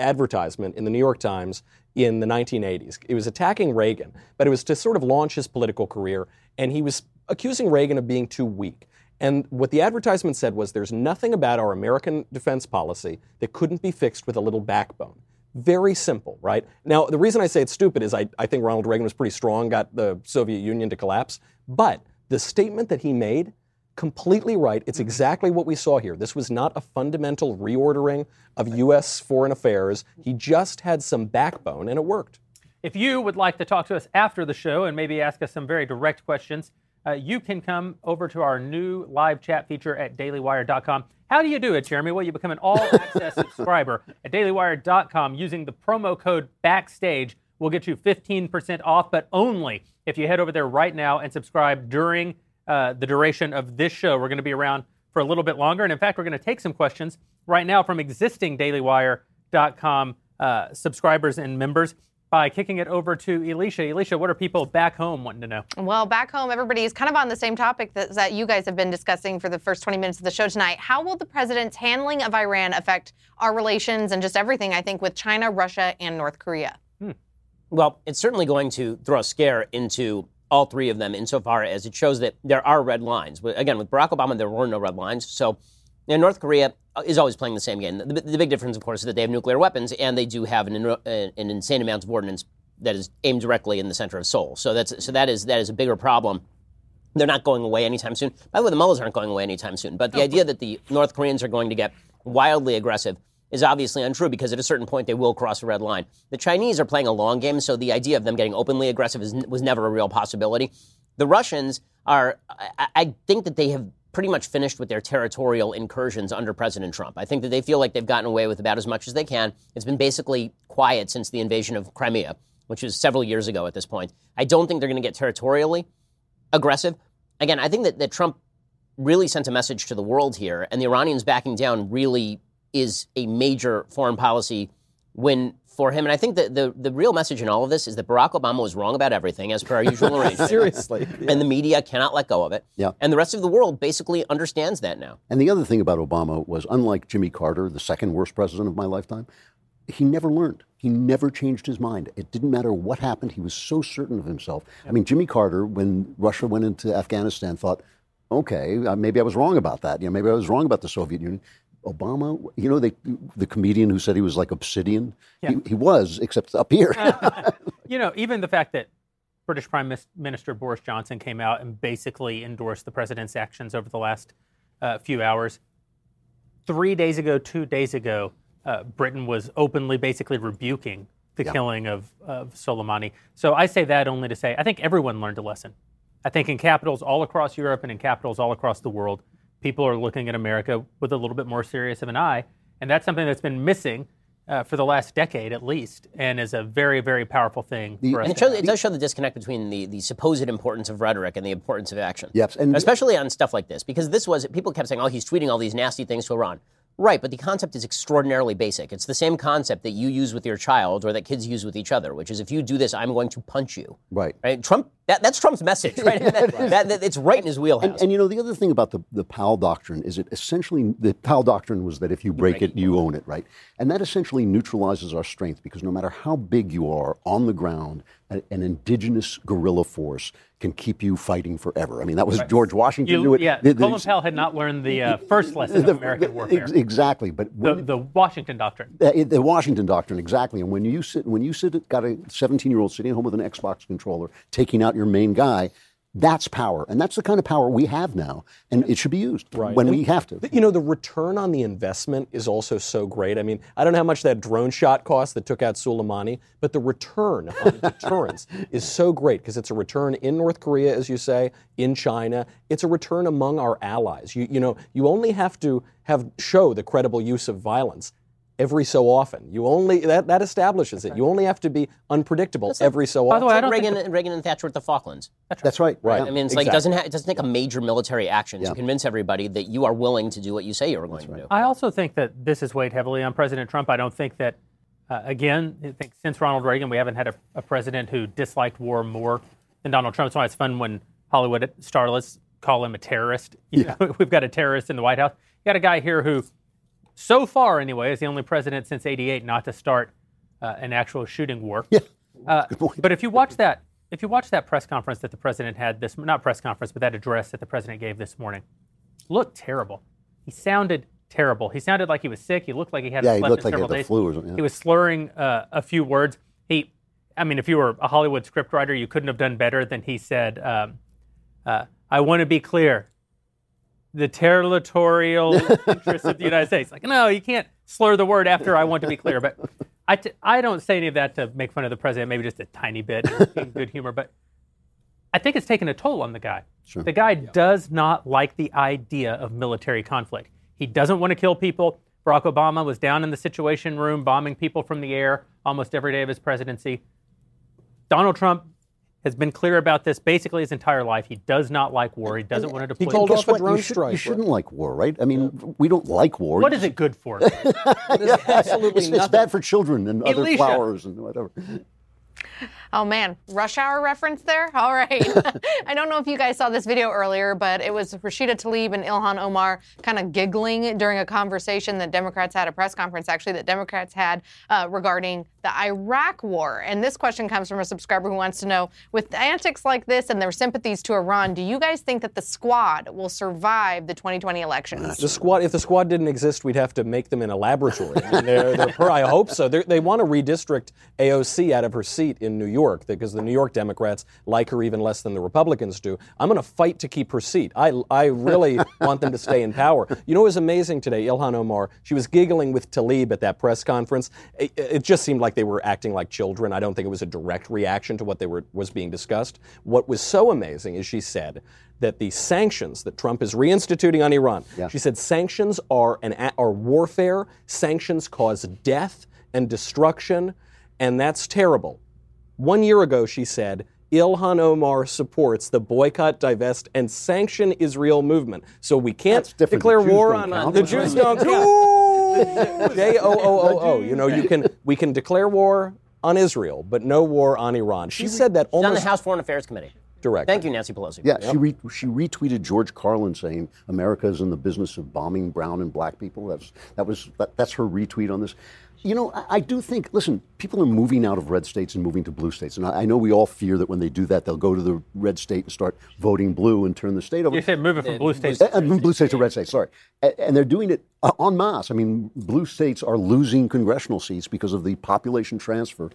advertisement in the New York Times in the 1980s. It was attacking Reagan, but it was to sort of launch his political career, and he was accusing Reagan of being too weak. And what the advertisement said was there's nothing about our American defense policy that couldn't be fixed with a little backbone. Very simple, right? Now, the reason I say it's stupid is I, I think Ronald Reagan was pretty strong, got the Soviet Union to collapse. But the statement that he made, completely right. It's exactly what we saw here. This was not a fundamental reordering of U.S. foreign affairs. He just had some backbone, and it worked. If you would like to talk to us after the show and maybe ask us some very direct questions, uh, you can come over to our new live chat feature at dailywire.com. How do you do it, Jeremy? Well, you become an all access subscriber at dailywire.com using the promo code BACKSTAGE. We'll get you 15% off, but only if you head over there right now and subscribe during uh, the duration of this show. We're going to be around for a little bit longer. And in fact, we're going to take some questions right now from existing dailywire.com uh, subscribers and members by kicking it over to Elisha. Elisha, what are people back home wanting to know? Well, back home, everybody is kind of on the same topic that, that you guys have been discussing for the first 20 minutes of the show tonight. How will the president's handling of Iran affect our relations and just everything, I think, with China, Russia, and North Korea? Well, it's certainly going to throw a scare into all three of them insofar as it shows that there are red lines. Again, with Barack Obama, there were no red lines. So you North Korea uh, is always playing the same game. The, the big difference, of course, is that they have nuclear weapons and they do have an, uh, an insane amount of ordnance that is aimed directly in the center of Seoul. So that's so that is that is a bigger problem. They're not going away anytime soon. By the way, the mullahs aren't going away anytime soon. But the oh. idea that the North Koreans are going to get wildly aggressive is obviously untrue because at a certain point they will cross a red line. The Chinese are playing a long game, so the idea of them getting openly aggressive is, was never a real possibility. The Russians are, I, I think that they have pretty much finished with their territorial incursions under President Trump. I think that they feel like they've gotten away with about as much as they can. It's been basically quiet since the invasion of Crimea, which was several years ago at this point. I don't think they're going to get territorially aggressive. Again, I think that, that Trump really sent a message to the world here, and the Iranians backing down really is a major foreign policy win for him. And I think that the, the real message in all of this is that Barack Obama was wrong about everything, as per our usual arrangement. Seriously. And the media cannot let go of it. Yeah. And the rest of the world basically understands that now. And the other thing about Obama was, unlike Jimmy Carter, the second worst president of my lifetime, he never learned. He never changed his mind. It didn't matter what happened. He was so certain of himself. I mean, Jimmy Carter, when Russia went into Afghanistan, thought, okay, uh, maybe I was wrong about that. You know, maybe I was wrong about the Soviet Union. Obama, you know, they, the comedian who said he was like obsidian, he, he was, except up here. You know, even the fact that British Prime Minister Boris Johnson came out and basically endorsed the president's actions over the last uh, few hours. Three days ago, two days ago, uh, Britain was openly basically rebuking the killing of, of Soleimani. So I say that only to say I think everyone learned a lesson. I think in capitals all across Europe and in capitals all across the world, people are looking at America with a little bit more serious of an eye. And that's something that's been missing uh, for the last decade at least, and is a very, very powerful thing for us. And it, shows, it does show the disconnect between the, the supposed importance of rhetoric and the importance of action. Yes, and- especially on stuff like this, because this was people kept saying, "Oh, he's tweeting all these nasty things to Iran." Right, but the concept is extraordinarily basic. It's the same concept that you use with your child or that kids use with each other, which is if you do this, I'm going to punch you. Right. Right. Trump. That, that's Trump's message. Right. that, that- that- it's right in his wheelhouse. And, and you know, the other thing about the, the Powell doctrine is it essentially, the Powell doctrine was that if you break it, you own it, right? And that essentially neutralizes our strength because no matter how big you are on the ground, a- an indigenous guerrilla force can keep you fighting forever. I mean, that was George Washington You- knew it. yeah, The- the- Colin Powell had not learned the uh, first lesson of the- American warfare, ex- Exactly, but the, when- the Washington Doctrine. the, the Washington doctrine, exactly. And when you sit, when you sit, got a 17 year old sitting at home with an Xbox controller, taking out your main guy, that's power, and that's the kind of power we have now, and it should be used right. when we have to. You know, the return on the investment is also so great. I mean, I don't know how much that drone shot cost that took out Soleimani, but the return on deterrence is so great because it's a return in North Korea, as you say, in China. It's a return among our allies. You, you know, you only have to have show the credible use of violence. Every so often. You only that that establishes it. You only have to be unpredictable every so By often. the way, I don't Reagan, think Reagan and Thatcher at the Falklands. That's right. Right. Yeah. I mean, it's like it doesn't ha- it doesn't take a major military action Yeah. to convince everybody that you are willing to do what you say you're going to do. I also think that this has weighed heavily on President Trump. I don't think that, uh, again, I think since Ronald Reagan, we haven't had a, a president who disliked war more than Donald Trump. That's why it's fun when Hollywood starlets call him a terrorist. You know, we've got a terrorist in the White House. You got a guy here who, so far anyway, is the only president since '88 not to start uh, an actual shooting war. Yeah. Uh, but if you watch that, if you watch that press conference that the president had this, not press conference, but that address that the president gave this morning, looked terrible. He sounded terrible. He sounded like he was sick. He looked like he hadn't Yeah, he looked like he had the days. flu or something, yeah. He was slurring uh, a few words. He, I mean, if you were a Hollywood scriptwriter, you couldn't have done better than he said. Um, uh, I want to be clear. The territorial interests of the United States. Like, no, you can't slur the word after I want to be clear. But I, t- I don't say any of that to make fun of the president, maybe just a tiny bit in good humor. But I think it's taken a toll on the guy. Sure. The guy does not like the idea of military conflict. He doesn't want to kill people. Barack Obama was down in the Situation Room bombing people from the air almost every day of his presidency. Donald Trump has been clear about this basically his entire life. He does not like war. He doesn't want to deploy. He called off a drone you, should, strike, you right? shouldn't like war, right? I mean, we don't like war. What is it good for? Absolutely It's, it's bad for children and other Elisha. flowers and whatever. Oh man, rush hour reference there? All right. I don't know if you guys saw this video earlier, but it was Rashida Tlaib and Ilhan Omar kind of giggling during a conversation that Democrats had, a press conference actually, that Democrats had uh, regarding the Iraq war. And this question comes from a subscriber who wants to know with antics like this and their sympathies to Iran, do you guys think that the squad will survive the 2020 elections? The squad, if the squad didn't exist, we'd have to make them in a laboratory. I, mean, they're, they're per, I hope so. They're, they want to redistrict AOC out of her seat in New York because the New York Democrats like her even less than the Republicans do. I'm going to fight to keep her seat. I, I really want them to stay in power. You know what was amazing today? Ilhan Omar, she was giggling with Tlaib at that press conference. It, it just seemed like they were acting like children. I don't think it was a direct reaction to what they were was being discussed. What was so amazing is she said that the sanctions that Trump is reinstituting on Iran. She said sanctions are an are warfare. Sanctions cause death and destruction, and that's terrible. One year ago, she said. Ilhan Omar supports the boycott, divest, and sanction Israel movement. So we can't declare war on count. the Jews don't count. J O O O O. You know, you can we can declare war on Israel, but no war on Iran. She said that She's on the almost House Foreign Affairs Committee. direct. Thank you, Nancy Pelosi. Yeah, she re- she retweeted George Carlin saying America is in the business of bombing brown and black people. That's that was that, that's her retweet on this. You know, I, I do think. Listen, people are moving out of red states and moving to blue states, and I, I know we all fear that when they do that, they'll go to the red state and start voting blue and turn the state over. You said moving from blue states. Uh, uh, blue states to red states, sorry. A- And they're doing it uh, en masse. I mean, blue states are losing congressional seats because of the population transfer.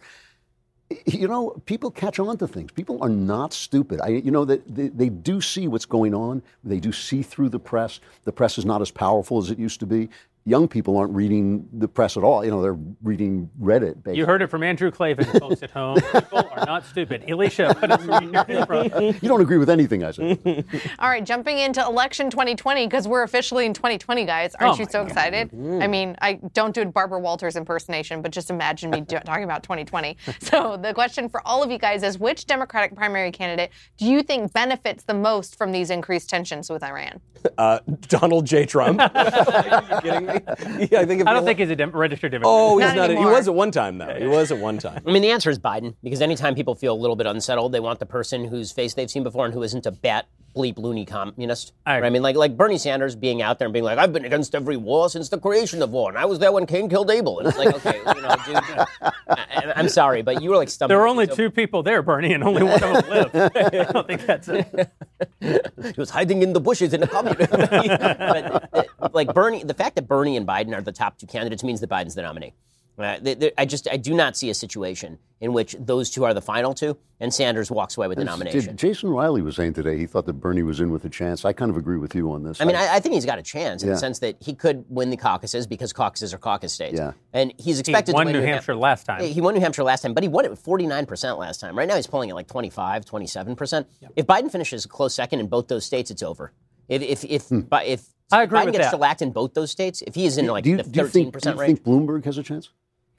You know, people catch on to things. People are not stupid. I, you know, they, they, they do see what's going on. They do see through the press. The press is not as powerful as it used to be. Young people aren't reading the press at all. You know, they're reading Reddit. Basically. You heard it from Andrew Klavan, folks at home. People are not stupid. Elisha, what else are you from? You don't agree with anything I said. All right, jumping into election 2020 because we're officially in 2020, guys. Aren't Oh you my so excited? I mean, I don't do a Barbara Walters impersonation, but just imagine me do- talking about 2020. So the question for all of you guys is: Which Democratic primary candidate do you think benefits the most from these increased tensions with Iran? Uh, Donald J. Trump. Are you kidding me? Yeah, I think. If I don't think he's a dem- registered Democrat. Oh, he's Not not. He was at one time, though. He was at one time. I mean, the answer is Biden, because anytime people feel a little bit unsettled, they want the person whose face they've seen before and who isn't a bat bleep loony communist. I? I mean, like like Bernie Sanders being out there and being like, "I've been against every war since the creation of war, and I was there when Cain killed Abel." And it's like, okay, you know, dude, I, I'm sorry, but you were like stumbling. There were only so- two people there, Bernie, and only one of them lived. I don't think that's it. He was hiding in the bushes in a commune. but uh, like Bernie, the fact that Bernie and Biden are the top two candidates means that Biden's the nominee. Uh, th- th- I just I do not see a situation in which those two are the final two, and Sanders walks away with the nomination. Did- Jason Riley was saying today he thought that Bernie was in with a chance. I kind of agree with you on this. I mean, I, I think he's got a chance in Yeah. the sense that he could win the caucuses because caucuses are caucus states. Yeah. And he's He expected won to win New Ham- Hampshire last time. He won New Hampshire last time, but he won it with 49% last time. Right now he's polling at like 25, 27%. If Biden finishes a close second in both those states, it's over. If if if, Hmm. Bi- if I agree Biden with gets that. shellacked in both those states. If he is in like do you, the do you thirteen think, do percent you range, think Bloomberg has a chance?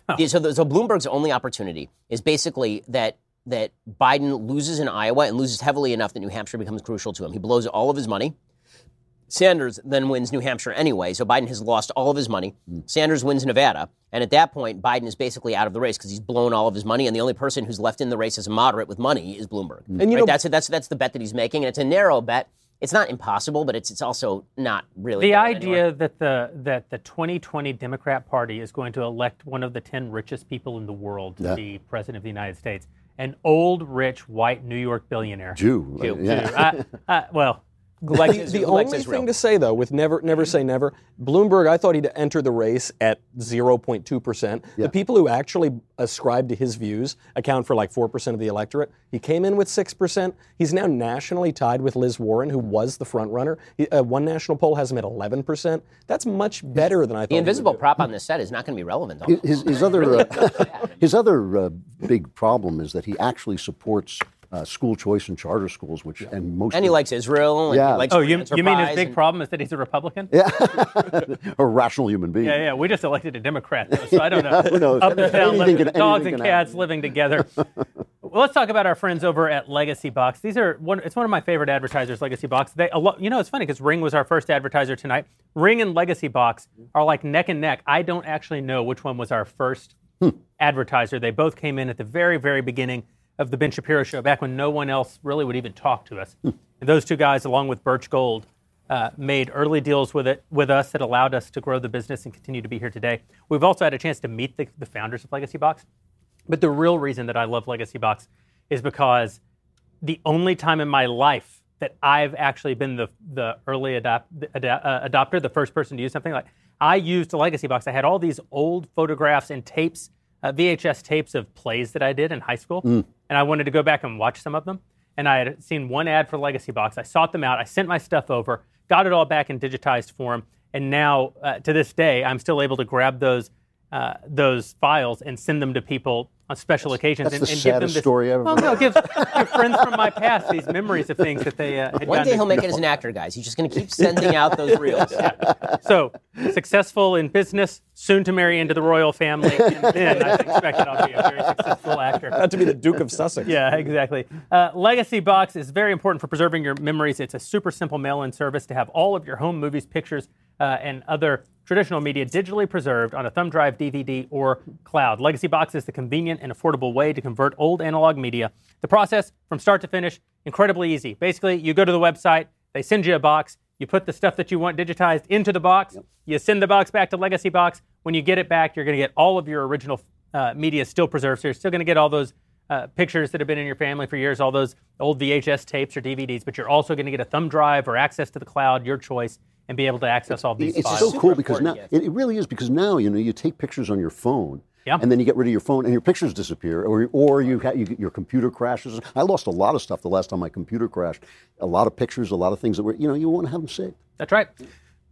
So, so Bloomberg's only opportunity is basically that that Biden loses in Iowa and loses heavily enough that New Hampshire becomes crucial to him. He blows all of his money. Sanders then wins New Hampshire anyway, so Biden has lost all of his money. Hmm. Sanders wins Nevada, and at that point, Biden is basically out of the race because he's blown all of his money, and the only person who's left in the race as a moderate with money is Bloomberg. And you Right? know- that's that's that's the bet that he's making, and it's a narrow bet. It's not impossible, but it's it's also not really The idea anywhere. that the that the 2020 Democrat Party is going to elect one of the 10 richest people in the world to Yeah. be president of the United States, an old, rich, white New York billionaire. Jew. Jew. Yeah. I, I, well, Who likes The, his- the who only thing to say, though, with never never say never, Bloomberg, I thought he'd enter the race at 0.2%. The people who actually ascribe to his views account for like 4% of the electorate. He came in with 6%. He's now nationally tied with Liz Warren, who was the front runner. He, uh, one national poll has him at 11%. That's much better than I thought. the he would invisible do. prop on this set is not going to be relevant. His, his other, uh, his other uh, big problem is that he actually supports uh, school choice and charter schools, which and most And he likes Israel. And Yeah. he likes oh, you, you mean his big and- problem is that he's a Republican? Yeah, a rational human being. Yeah, yeah. We just elected a Democrat, though, so I don't know. Who knows? Up and down, living, can- dogs and cats happen. living together. well, let's talk about our friends over at Legacy Box. These are one. It's one of my favorite advertisers, Legacy Box. They, a lot, you know, it's funny because Ring was our first advertiser tonight. Ring and Legacy Box are like neck and neck. I don't actually know which one was our first Hmm. advertiser. They both came in at the very, very beginning of the Ben Shapiro show, back when no one else really would even talk to us. Hmm. And those two guys, along with Birch Gold, uh, made early deals with it with us that allowed us to grow the business and continue to be here today. We've also had a chance to meet the, the founders of Legacy Box. But the real reason that I love Legacy Box is because the only time in my life that I've actually been the the early adopt, ada- uh, adopter, the first person to use something like I used a Legacy Box. I had all these old photographs and tapes, uh, VHS tapes of plays that I did in high school, and I wanted to go back and watch some of them. And I had seen one ad for Legacy Box. I sought them out. I sent my stuff over, got it all back in digitized form, and now uh, to this day, I'm still able to grab those uh, those files and send them to people on special occasions. that's and, the and give them saddest this, story ever. Well, no, give, give friends from my past these memories of things that they uh, had One done. day he'll make it as an actor, guys. He's just going to keep sending out those reels. So successful in business, soon to marry into the royal family, and then I expect that I'll be a very successful actor. Not to be the Duke of Sussex. Yeah, exactly. Uh, Legacy Box is very important for preserving your memories. It's a super simple mail-in service to have all of your home movies, pictures, uh, and other traditional media digitally preserved on a thumb drive, DVD, or cloud. Legacy Box is the convenient and affordable way to convert old analog media. The process, from start to finish, incredibly easy. Basically, you go to the website, they send you a box, you put the stuff that you want digitized into the box, you send the box back to Legacy Box. When you get it back, you're going to get all of your original uh, media still preserved. So you're still going to get all those uh, pictures that have been in your family for years, all those old VHS tapes or DVDs, but you're also going to get a thumb drive or access to the cloud, your choice, and be able to access all these It's files. so cool because now important it, it really is because now you know you take pictures on your phone. Yeah. And then you get rid of your phone, and your pictures disappear, or or you, ha- you your computer crashes. I lost a lot of stuff the last time my computer crashed. A lot of pictures, a lot of things that were you know you want to have them saved. That's right.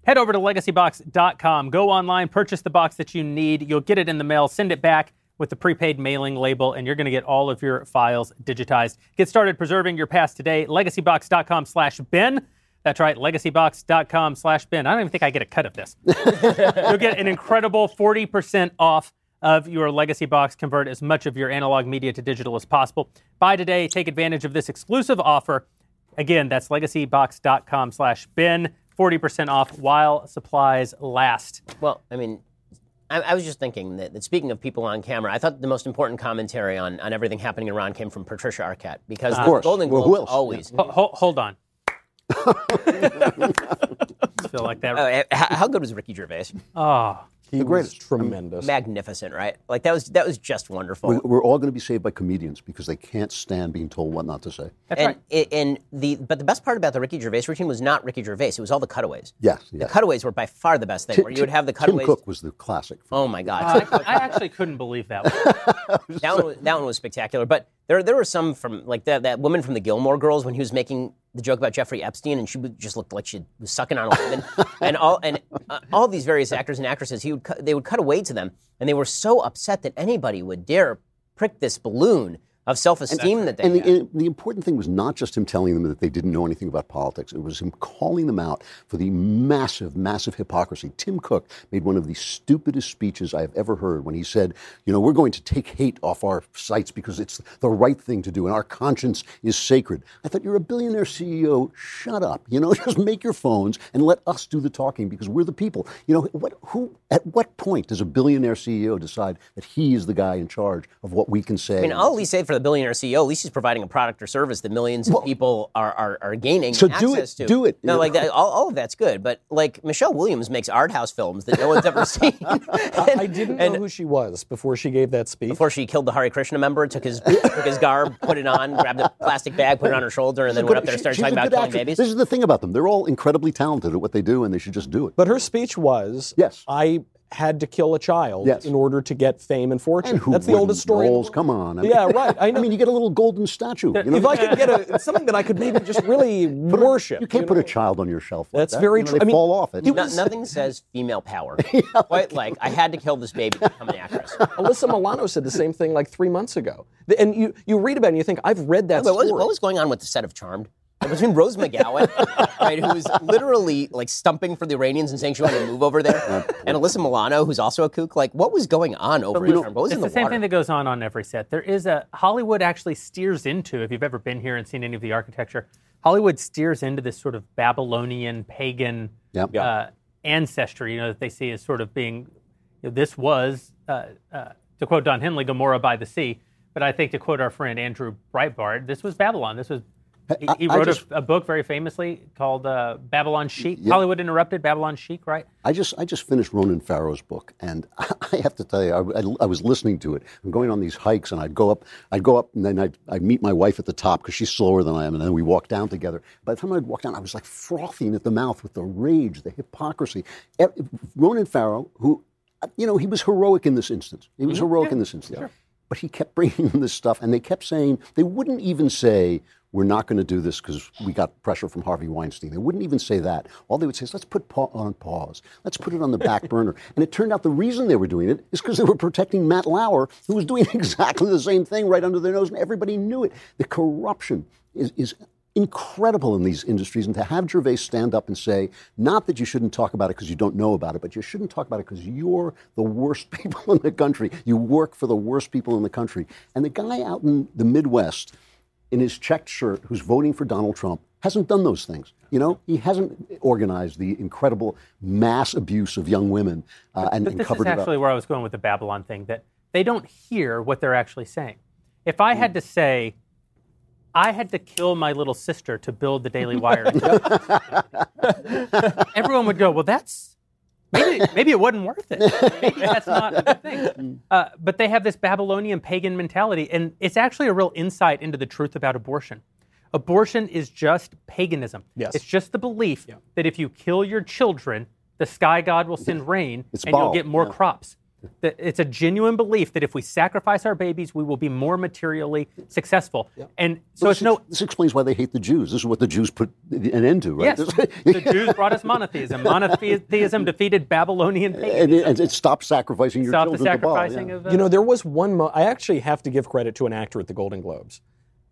Head over to legacybox.com. Go online, purchase the box that you need. You'll get it in the mail, send it back with the prepaid mailing label, and you're going to get all of your files digitized. Get started preserving your past today. Legacybox.com slash Ben. That's right, legacybox.com slash Ben. I don't even think I get a cut of this. You'll get an incredible 40% off of your legacy box. Convert as much of your analog media to digital as possible. Buy today. Take advantage of this exclusive offer. Again, that's legacybox.com slash Ben. 40% off while supplies last. Well, I mean, I, I was just thinking that, that speaking of people on camera, I thought the most important commentary on, on everything happening in Iran came from Patricia Arquette because the course. Golden Well, Globes who else? always. Ho- ho- hold on. I feel like that. Oh, eh, how, how good was Ricky Gervais? Oh, He was greatest. tremendous. Magnificent, right? Like that was that was just wonderful. We're, we're all going to be saved by comedians because they can't stand being told what not to say. that's and, right. and the but the best part about the Ricky Gervais routine was not Ricky Gervais; it was all the cutaways. Yes, The cutaways were by far the best thing. Where you would have the Tim cutaways. Cook was the classic. Oh my God! I, I actually couldn't believe that. One. that, one was, that one was spectacular. But there, there were some from like that, that woman from the Gilmore Girls when he was making the joke about Jeffrey Epstein, and she just looked like she was sucking on a lemon, and all and uh, all these various actors and actresses, he would cut, they would cut away to them, and they were so upset that anybody would dare prick this balloon of self-esteem that they And the, and the important thing was not just him telling them that they didn't know anything about politics. It was him calling them out for the massive, massive hypocrisy. Tim Cook made one of the stupidest speeches I have ever heard when he said, you know, we're going to take hate off our sites because it's the right thing to do and our conscience is sacred. I thought, you're a billionaire CEO. Shut up. You know, just make your phones and let us do the talking because we're the people. You know, what, who, at what point does a billionaire CEO decide that he is the guy in charge of what we can say? I mean, I'll say for the billionaire CEO, at least he's providing a product or service that millions of people are, are, are gaining So do access it. to. Do it. No, like that, all, all of that's good, but like Michelle Williams makes art house films that no one's ever seen. I didn't know who she was before she gave that speech. Before she killed the Hare Krishna member, took his took his garb, put it on, grabbed a plastic bag, put it on her shoulder, and then went up there and started she's talking about good killing actress. babies. This is the thing about them. They're all incredibly talented at what they do, and they should just do it. But her speech was, Yes. I had to kill a child Yes. in order to get fame and fortune. And who That's the oldest story. in the Rolls, world. come on. I yeah, right. I know. I mean, you get a little golden statue. You know, if I could get a something that I could maybe just really worship. you can't you put know? a child on your shelf. Like That's that. very You know, true. They I mean, fall off it. No- nothing says female power quite like I had to kill this baby to become an actress. Alyssa Milano said the same thing like three months ago. And you, you read about it and you think, I've read that But what was, story. what was going on with the set of Charmed? Like, Between Rose McGowan, right, who was literally like stumping for the Iranians and saying she wanted to move over there, and Alyssa Milano, who's also a kook. Like, what was going on over in Charmed? What was it's in the, the, same water? thing that goes on on every set. There is a Hollywood actually steers into. If you've ever been here and seen any of the architecture, Hollywood steers into this sort of Babylonian pagan Yep. uh, ancestry. You know that they see as sort of being. You know, this was, uh, uh, to quote Don Henley, Gomorrah by the sea. But I think to quote our friend Andrew Breitbart, this was Babylon. This was. He, he wrote just- a, a book very famously called uh, Babylon Chic. Hollywood Interrupted, Babylon Chic, right? I just I just finished Ronan Farrow's book, and I have to tell you, I, I, I was listening to it. I'm going on these hikes, and I'd go up, I'd go up, and then I'd, I'd meet my wife at the top because she's slower than I am, and then we walk down together. By the time I'd walk down, I was like frothing at the mouth with the rage, the hypocrisy. Ronan Farrow, who, you know, he was heroic in this instance. He was heroic in this instance. But he kept bringing them this stuff, and they kept saying they wouldn't even say we're not going to do this because we got pressure from Harvey Weinstein. They wouldn't even say that. All they would say is let's put pa- on pause, let's put it on the back burner. And it turned out the reason they were doing it is because they were protecting Matt Lauer, who was doing exactly the same thing right under their nose, and everybody knew it. The corruption is. is incredible in these industries and to have Gervais stand up and say, not that you shouldn't talk about it because you don't know about it, but you shouldn't talk about it because you're the worst people in the country. You work for the worst people in the country. And the guy out in the Midwest in his checked shirt who's voting for Donald Trump hasn't done those things. You know, he hasn't organized the incredible mass abuse of young women uh, and, But and this is covered it actually where I was going with the Babylon thing that they don't hear what they're actually saying. If I had to say, I had to kill my little sister to build the Daily Wire, everyone would go, well, that's maybe, maybe it wasn't worth it. Maybe that's not a good thing. Uh, but they have this Babylonian pagan mentality, and it's actually a real insight into the truth about abortion. Abortion is just paganism. Yes. It's just the belief that if you kill your children, the sky god will send rain It's and you'll get more yeah. crops. That it's a genuine belief that if we sacrifice our babies, we will be more materially successful. And so this, it's no. this explains why they hate the Jews. This is what the Jews put an end to, right? Yes, the Jews brought us monotheism. Monotheism defeated Babylonian and, paganism. it, and it stopped sacrificing your Stop the children to Baal, sacrificing yeah. of. Uh, You know, there was one. Mo- I actually have to give credit to an actor at the Golden Globes,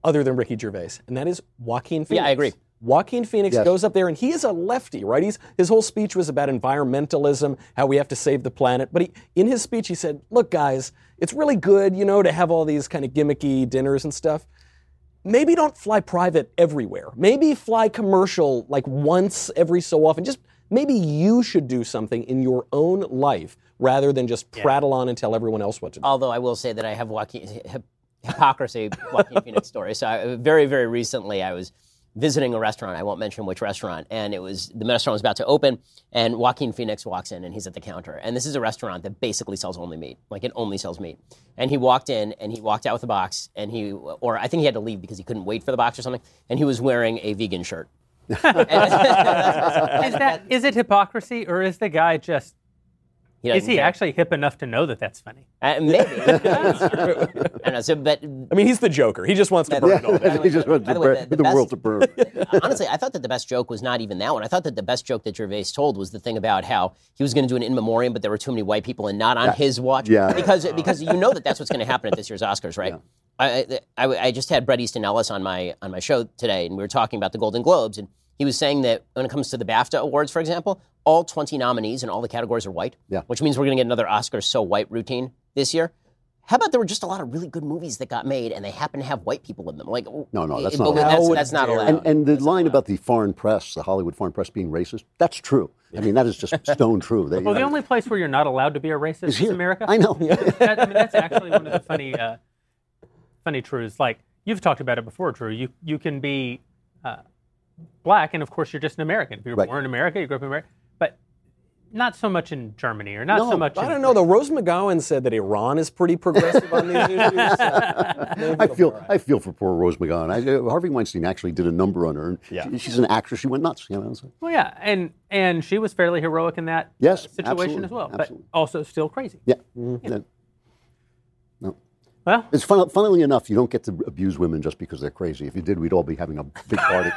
other than Ricky Gervais, and that is Joaquin Phoenix. Yeah, I agree. Joaquin Phoenix Yes. goes up there, and he is a lefty, right? He's his whole speech was about environmentalism, how we have to save the planet. But he, in his speech, he said, "Look, guys, it's really good, you know, to have all these kind of gimmicky dinners and stuff." Maybe don't fly private everywhere. Maybe fly commercial like once every so often. Just maybe you should do something in your own life rather than just prattle on and tell everyone else what to do. Although I will say that I have Joaquin, hip, hypocrisy Joaquin Phoenix story. So I, very, very recently, I was visiting a restaurant. I won't mention which restaurant, and it was the restaurant was about to open, and Joaquin Phoenix walks in, and he's at the counter. And this is a restaurant that basically sells only meat, like it only sells meat. And he walked in, and he walked out with a box, and he, or I think he had to leave because he couldn't wait for the box or something, and he was wearing a vegan shirt. is that is it hypocrisy or is the guy just He is he care. actually hip enough to know that that's funny? Uh, maybe. I don't know. So, but I mean, he's the Joker. He just wants to burn it all down. he just wants to the way, burn- the- the the, best- world to burn. honestly, I thought that the best joke was not even that one. I thought that the best joke that Gervais told was the thing about how he was going to do an in memoriam, but there were too many white people and not on his watch. Yeah. Because because you know that that's what's going to happen at this year's Oscars, right? I, I, I just had Bret Easton Ellis on my on my show today, and we were talking about the Golden Globes, and he was saying that when it comes to the BAFTA awards, for example, all 20 nominees in all the categories are white. Yeah. Which means we're going to get another Oscar so white routine this year. How about there were just a lot of really good movies that got made, and they happen to have white people in them? Like, No, no, that's but not allowed. that's not allowed. And, and the line about the foreign press, the Hollywood foreign press being racist, that's true. I mean, that is just stone true. They, Well, the only place where you're not allowed to be a racist is, here. America. I know. That- I mean, that's actually one of the funny, uh, funny truths. Like you've talked about it before, Drew. You you can be uh, black, and of course you're just an American. If you're Right. born in America, you grew up in America, but not so much in Germany, or not so No, much. I in don't know though. Rose McGowan said that Iran is pretty progressive on these issues. so I feel I feel for poor Rose McGowan. I, uh, Harvey Weinstein actually did a number on her. Yeah. she- she's an actress. She went nuts. You know. so- Well, yeah, and and she was fairly heroic in that Yes, situation absolutely, as well, absolutely. but also still crazy. Yeah. Yeah. No. Well, It's fun, funnily enough, you don't get to abuse women just because they're crazy. If you did, we'd all be having a big party.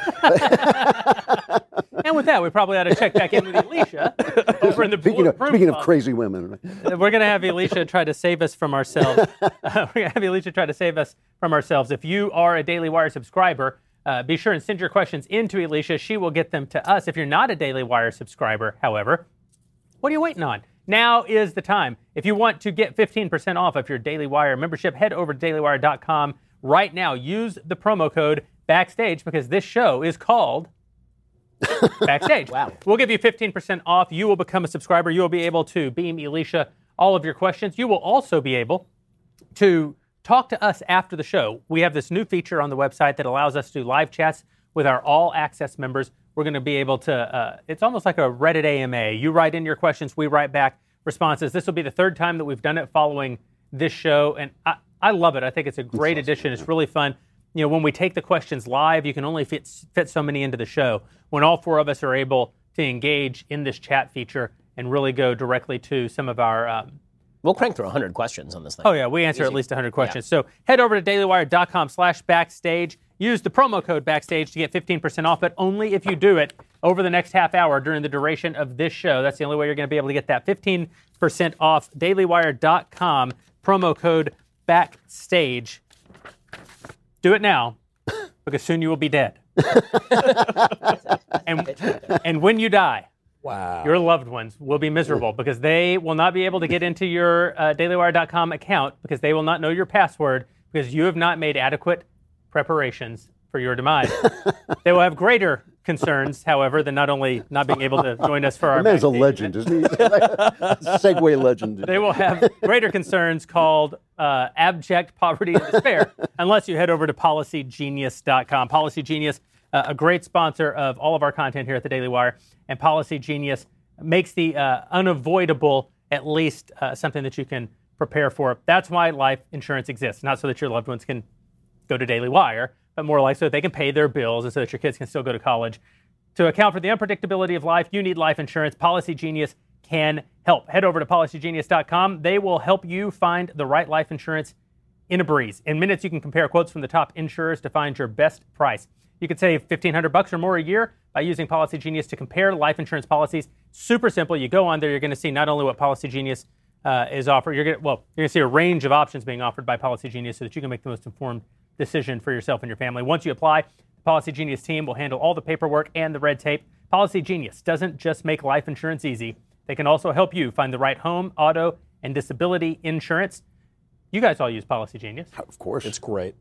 and with that, we probably ought to check back in with Elisha over in the speaking of, room speaking of crazy women. We're going to have Elisha try to save us from ourselves. We're going to have Elisha try to save us from ourselves. If you are a Daily Wire subscriber, uh, be sure and send your questions into Elisha. She will get them to us. If you're not a Daily Wire subscriber, however, what are you waiting on? Now is the time. If you want to get 15% off of your Daily Wire membership, head over to dailywire.com right now. Use the promo code backstage because this show is called backstage. Wow. We'll give you 15% off. You will become a subscriber. You will be able to beam Elisha all of your questions. You will also be able to talk to us after the show. We have this new feature on the website that allows us to do live chats with our all access members. We're going to be able to, uh, it's almost like a Reddit AMA. You write in your questions, we write back responses. This will be the third time that we've done it following this show, and I, I love it. I think it's a great addition. It's really fun. You know, when we take the questions live, you can only fit, fit so many into the show. When all four of us are able to engage in this chat feature and really go directly to some of our um, we'll crank through 100 questions on this thing. Oh yeah, we answer at least 100 questions. So head over to dailywire.com slash backstage. Use the promo code backstage to get 15% off, but only if you do it over the next half hour during the duration of this show. That's the only way you're going to be able to get that 15% off. dailywire.com promo code backstage. Do it now because soon you will be dead. and, and when you die, wow. your loved ones will be miserable because they will not be able to get into your uh, dailywire.com account because they will not know your password because you have not made adequate preparations for your demise. they will have greater concerns, however, than not only not being able to join us for our man's a legend, isn't he? Segue legend. they will have greater concerns called uh, abject poverty and despair unless you head over to policygenius.com. Policy Genius, uh, a great sponsor of all of our content here at the Daily Wire, and Policy Genius makes the uh, unavoidable at least uh, something that you can prepare for. That's why life insurance exists, not so that your loved ones can go to Daily Wire, but more like so that they can pay their bills and so that your kids can still go to college. To account for the unpredictability of life, you need life insurance. Policy Genius can help. Head over to policygenius.com. They will help you find the right life insurance in a breeze. In minutes, you can compare quotes from the top insurers to find your best price. You could save 1500 bucks or more a year by using Policy Genius to compare life insurance policies. Super simple. You go on there, you're going to see not only what Policy Genius uh, is offered, you're going to, well, you're going to see a range of options being offered by Policy Genius so that you can make the most informed decision for yourself and your family. Once you apply, the Policy Genius team will handle all the paperwork and the red tape. Policy Genius doesn't just make life insurance easy, they can also help you find the right home, auto, and disability insurance. You guys all use Policy Genius. Of course. It's great.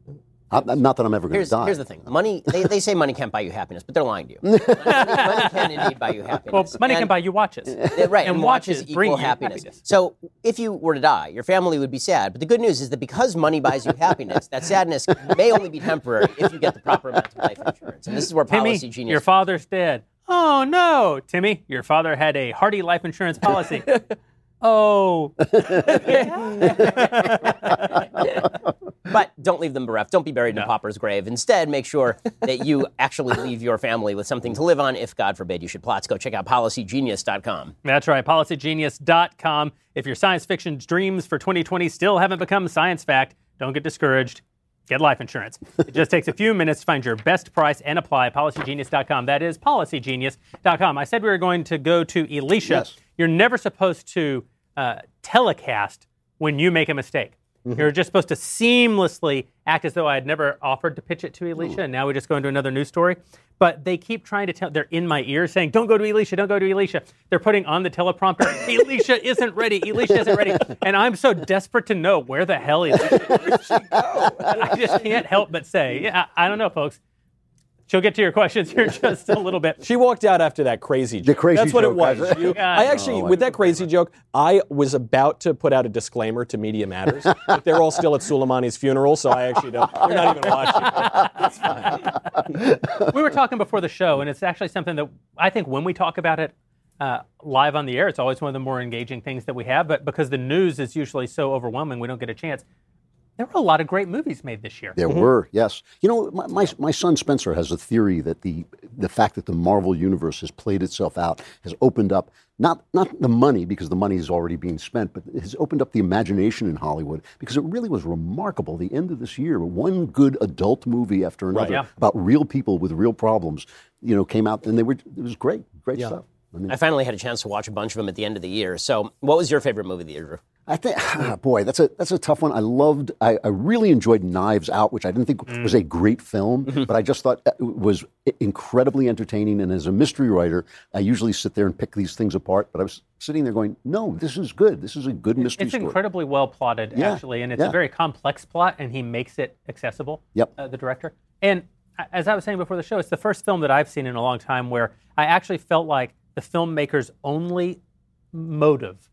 I- not that I'm ever going to Here's, die. here's the thing. Money, they, they say money can't buy you happiness, but they're lying to you. money, money can indeed buy you happiness. Well, happiness. money can buy you watches. Yeah, right, and, and watches, watches bring equal you happiness. happiness. So if you were to die, your family would be sad. But the good news is that because money buys you happiness, that sadness may only be temporary if you get the proper amount of life insurance. And this is where Timmy, Policy Genius. your father's dead. Oh no, Timmy, your father had a hearty life insurance policy. oh, But don't leave them bereft. Don't be buried in a pauper's grave. Instead, make sure that you actually leave your family with something to live on if, God forbid, you should plots. Go check out policygenius.com. That's right, policygenius.com. If your science fiction dreams for 2020 still haven't become science fact, don't get discouraged. Get life insurance. It just takes a few minutes to find your best price and apply. Policygenius.com. That is policygenius.com. I said we were going to go to Elisha. Yes. You're never supposed to uh, telecast when you make a mistake. You're just supposed to seamlessly act as though I had never offered to pitch it to Elisha, and now we just go into another news story. But they keep trying to tell, they're in my ear saying, don't go to Elisha, don't go to Elisha. They're putting on the teleprompter, Elisha isn't ready, Elisha isn't ready. And I'm so desperate to know where the hell Elisha is. I just can't help but say, yeah, I, I don't know, folks. She'll get to your questions here in just a little bit. She walked out after that crazy joke. crazy That's what joke, it was. You- Yeah. I actually, Oh, with that crazy joke, I was about to put out a disclaimer to Media Matters, but they're all still at Soleimani's funeral, so I actually don't. They're not even watching. It's fine. we were talking before the show, and it's actually something that I think when we talk about it uh, live on the air, it's always one of the more engaging things that we have. But because the news is usually so overwhelming, we don't get a chance. There were a lot of great movies made this year. There mm-hmm. were, yes. You know, my, my, my son Spencer has a theory that the the fact that the Marvel universe has played itself out has opened up not not the money because the money is already being spent, but it has opened up the imagination in Hollywood because it really was remarkable. The end of this year, one good adult movie after another yeah. about real people with real problems, you know, came out and they were it was great, great stuff. I mean, I finally had a chance to watch a bunch of them at the end of the year. So, what was your favorite movie of the year, Drew? I think, boy, that's a that's a tough one. I loved, I, I really enjoyed Knives Out, which I didn't think was a great film, but I just thought it was incredibly entertaining. And as a mystery writer, I usually sit there and pick these things apart. But I was sitting there going, "No, this is good. This is a good mystery It's story." incredibly well plotted, Yeah, actually, and it's yeah. a very complex plot, and he makes it accessible. Yep. Uh, the director, and as I was saying before the show, it's the first film that I've seen in a long time where I actually felt like the filmmaker's only motive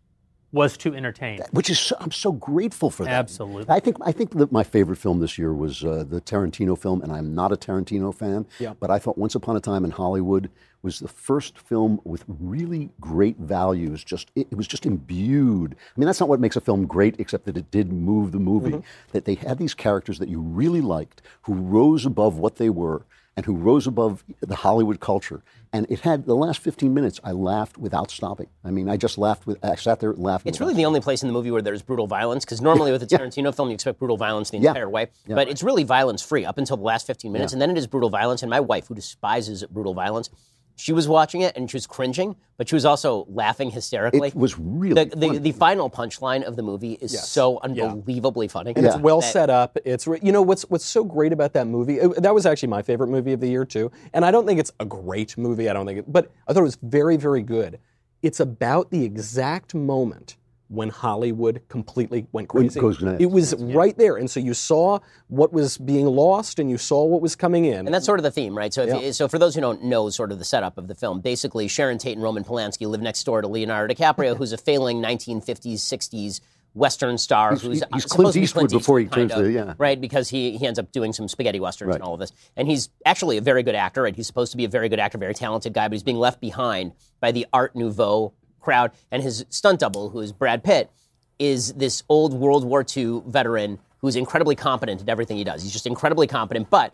was to entertain. Which is, so, I'm so grateful for that. Absolutely. I think I think that my favorite film this year was uh, the Tarantino film, and I'm not a Tarantino fan. Yeah. But I thought Once Upon a Time in Hollywood was the first film with really great values. Just it, it was just imbued. I mean, that's not what makes a film great, except that it did move the movie. That they had these characters that you really liked, who rose above what they were, and who rose above the Hollywood culture. And it had the last 15 minutes. I laughed without stopping. I mean, I just laughed with. I sat there laughing. It's really the only place in the movie where there's brutal violence, because normally with a Tarantino film, you expect brutal violence the Yeah. entire way. Yeah. But it's really violence free up until the last 15 minutes, and then it is brutal violence. And my wife, who despises brutal violence, she was watching it and she was cringing, but she was also laughing hysterically. It was really the, the, the final punchline of the movie is so unbelievably funny. And it's well that- set up. It's re- you know what's what's so great about that movie. it- that was actually my favorite movie of the year too. And I don't think it's a great movie. I don't think it, but I thought it was very very good. It's about the exact moment when Hollywood completely went crazy. goes nuts. it was right there, and so you saw what was being lost, and you saw what was coming in. And that's sort of the theme, right? So, if you, so for those who don't know, sort of the setup of the film, basically Sharon Tate and Roman Polanski live next door to Leonardo DiCaprio, who's a failing 1950s, 60s Western star He's- who's he's Clint supposed to Eastwood Clint before he turns kind to- yeah. right? Because he he ends up doing some spaghetti westerns Right. and all of this, and he's actually a very good actor, right? He's supposed to be a very good actor, very talented guy, but he's being left behind by the Art Nouveau crowd, and his stunt double, who is Brad Pitt, is this old World War II veteran who's incredibly competent at everything he does. He's just incredibly competent, but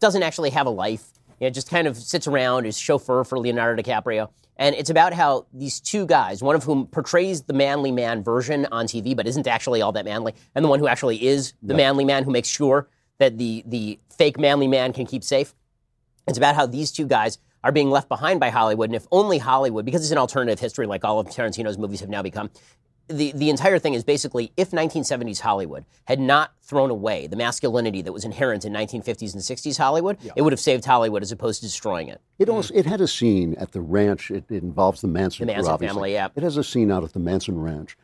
doesn't actually have a life. You know, just kind of sits around, is chauffeur for Leonardo DiCaprio. And it's about how these two guys, one of whom portrays the manly man version on TV, but isn't actually all that manly, and the one who actually is the manly man who makes sure that the, the fake manly man can keep safe. It's about how these two guys are being left behind by Hollywood, and if only Hollywood, because it's an alternative history like all of Tarantino's movies have now become, the, the entire thing is basically if 1970s Hollywood had not thrown away the masculinity that was inherent in 1950s and 60s Hollywood, it would have saved Hollywood as opposed to destroying it. It also it had a scene at the ranch. It, it involves the Manson. The Manson family, yeah. It has a scene out at the Manson ranch,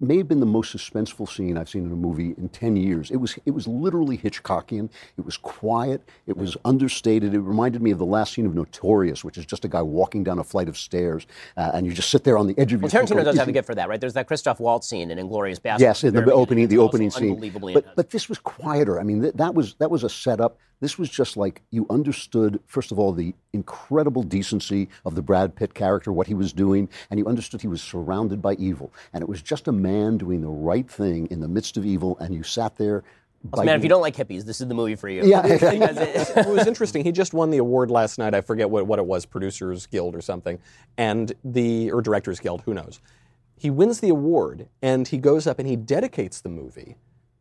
may have been the most suspenseful scene I've seen in a movie in ten years. It was it was literally Hitchcockian. It was quiet. It was understated. It reminded me of the last scene of Notorious, which is just a guy walking down a flight of stairs, uh, and you just sit there on the edge of Well, your. seat Tarantino does have a gift for that, right? There's that Christoph Waltz scene in Inglourious Basterds. Yes, in the opening, the opening scene. But but this was quieter. I mean, th- that was that was a setup. This was just like you understood first of all the incredible decency of the Brad Pitt character, what he was doing, and you understood he was surrounded by evil, and it was just a man doing the right thing in the midst of evil, and you sat there. man, if you don't like hippies, this is the movie for you. Yeah. It- it was interesting. He just won the award last night. I forget what, what it was, Producers Guild or something, and the or Directors Guild. Who knows? He wins the award, and he goes up and he dedicates the movie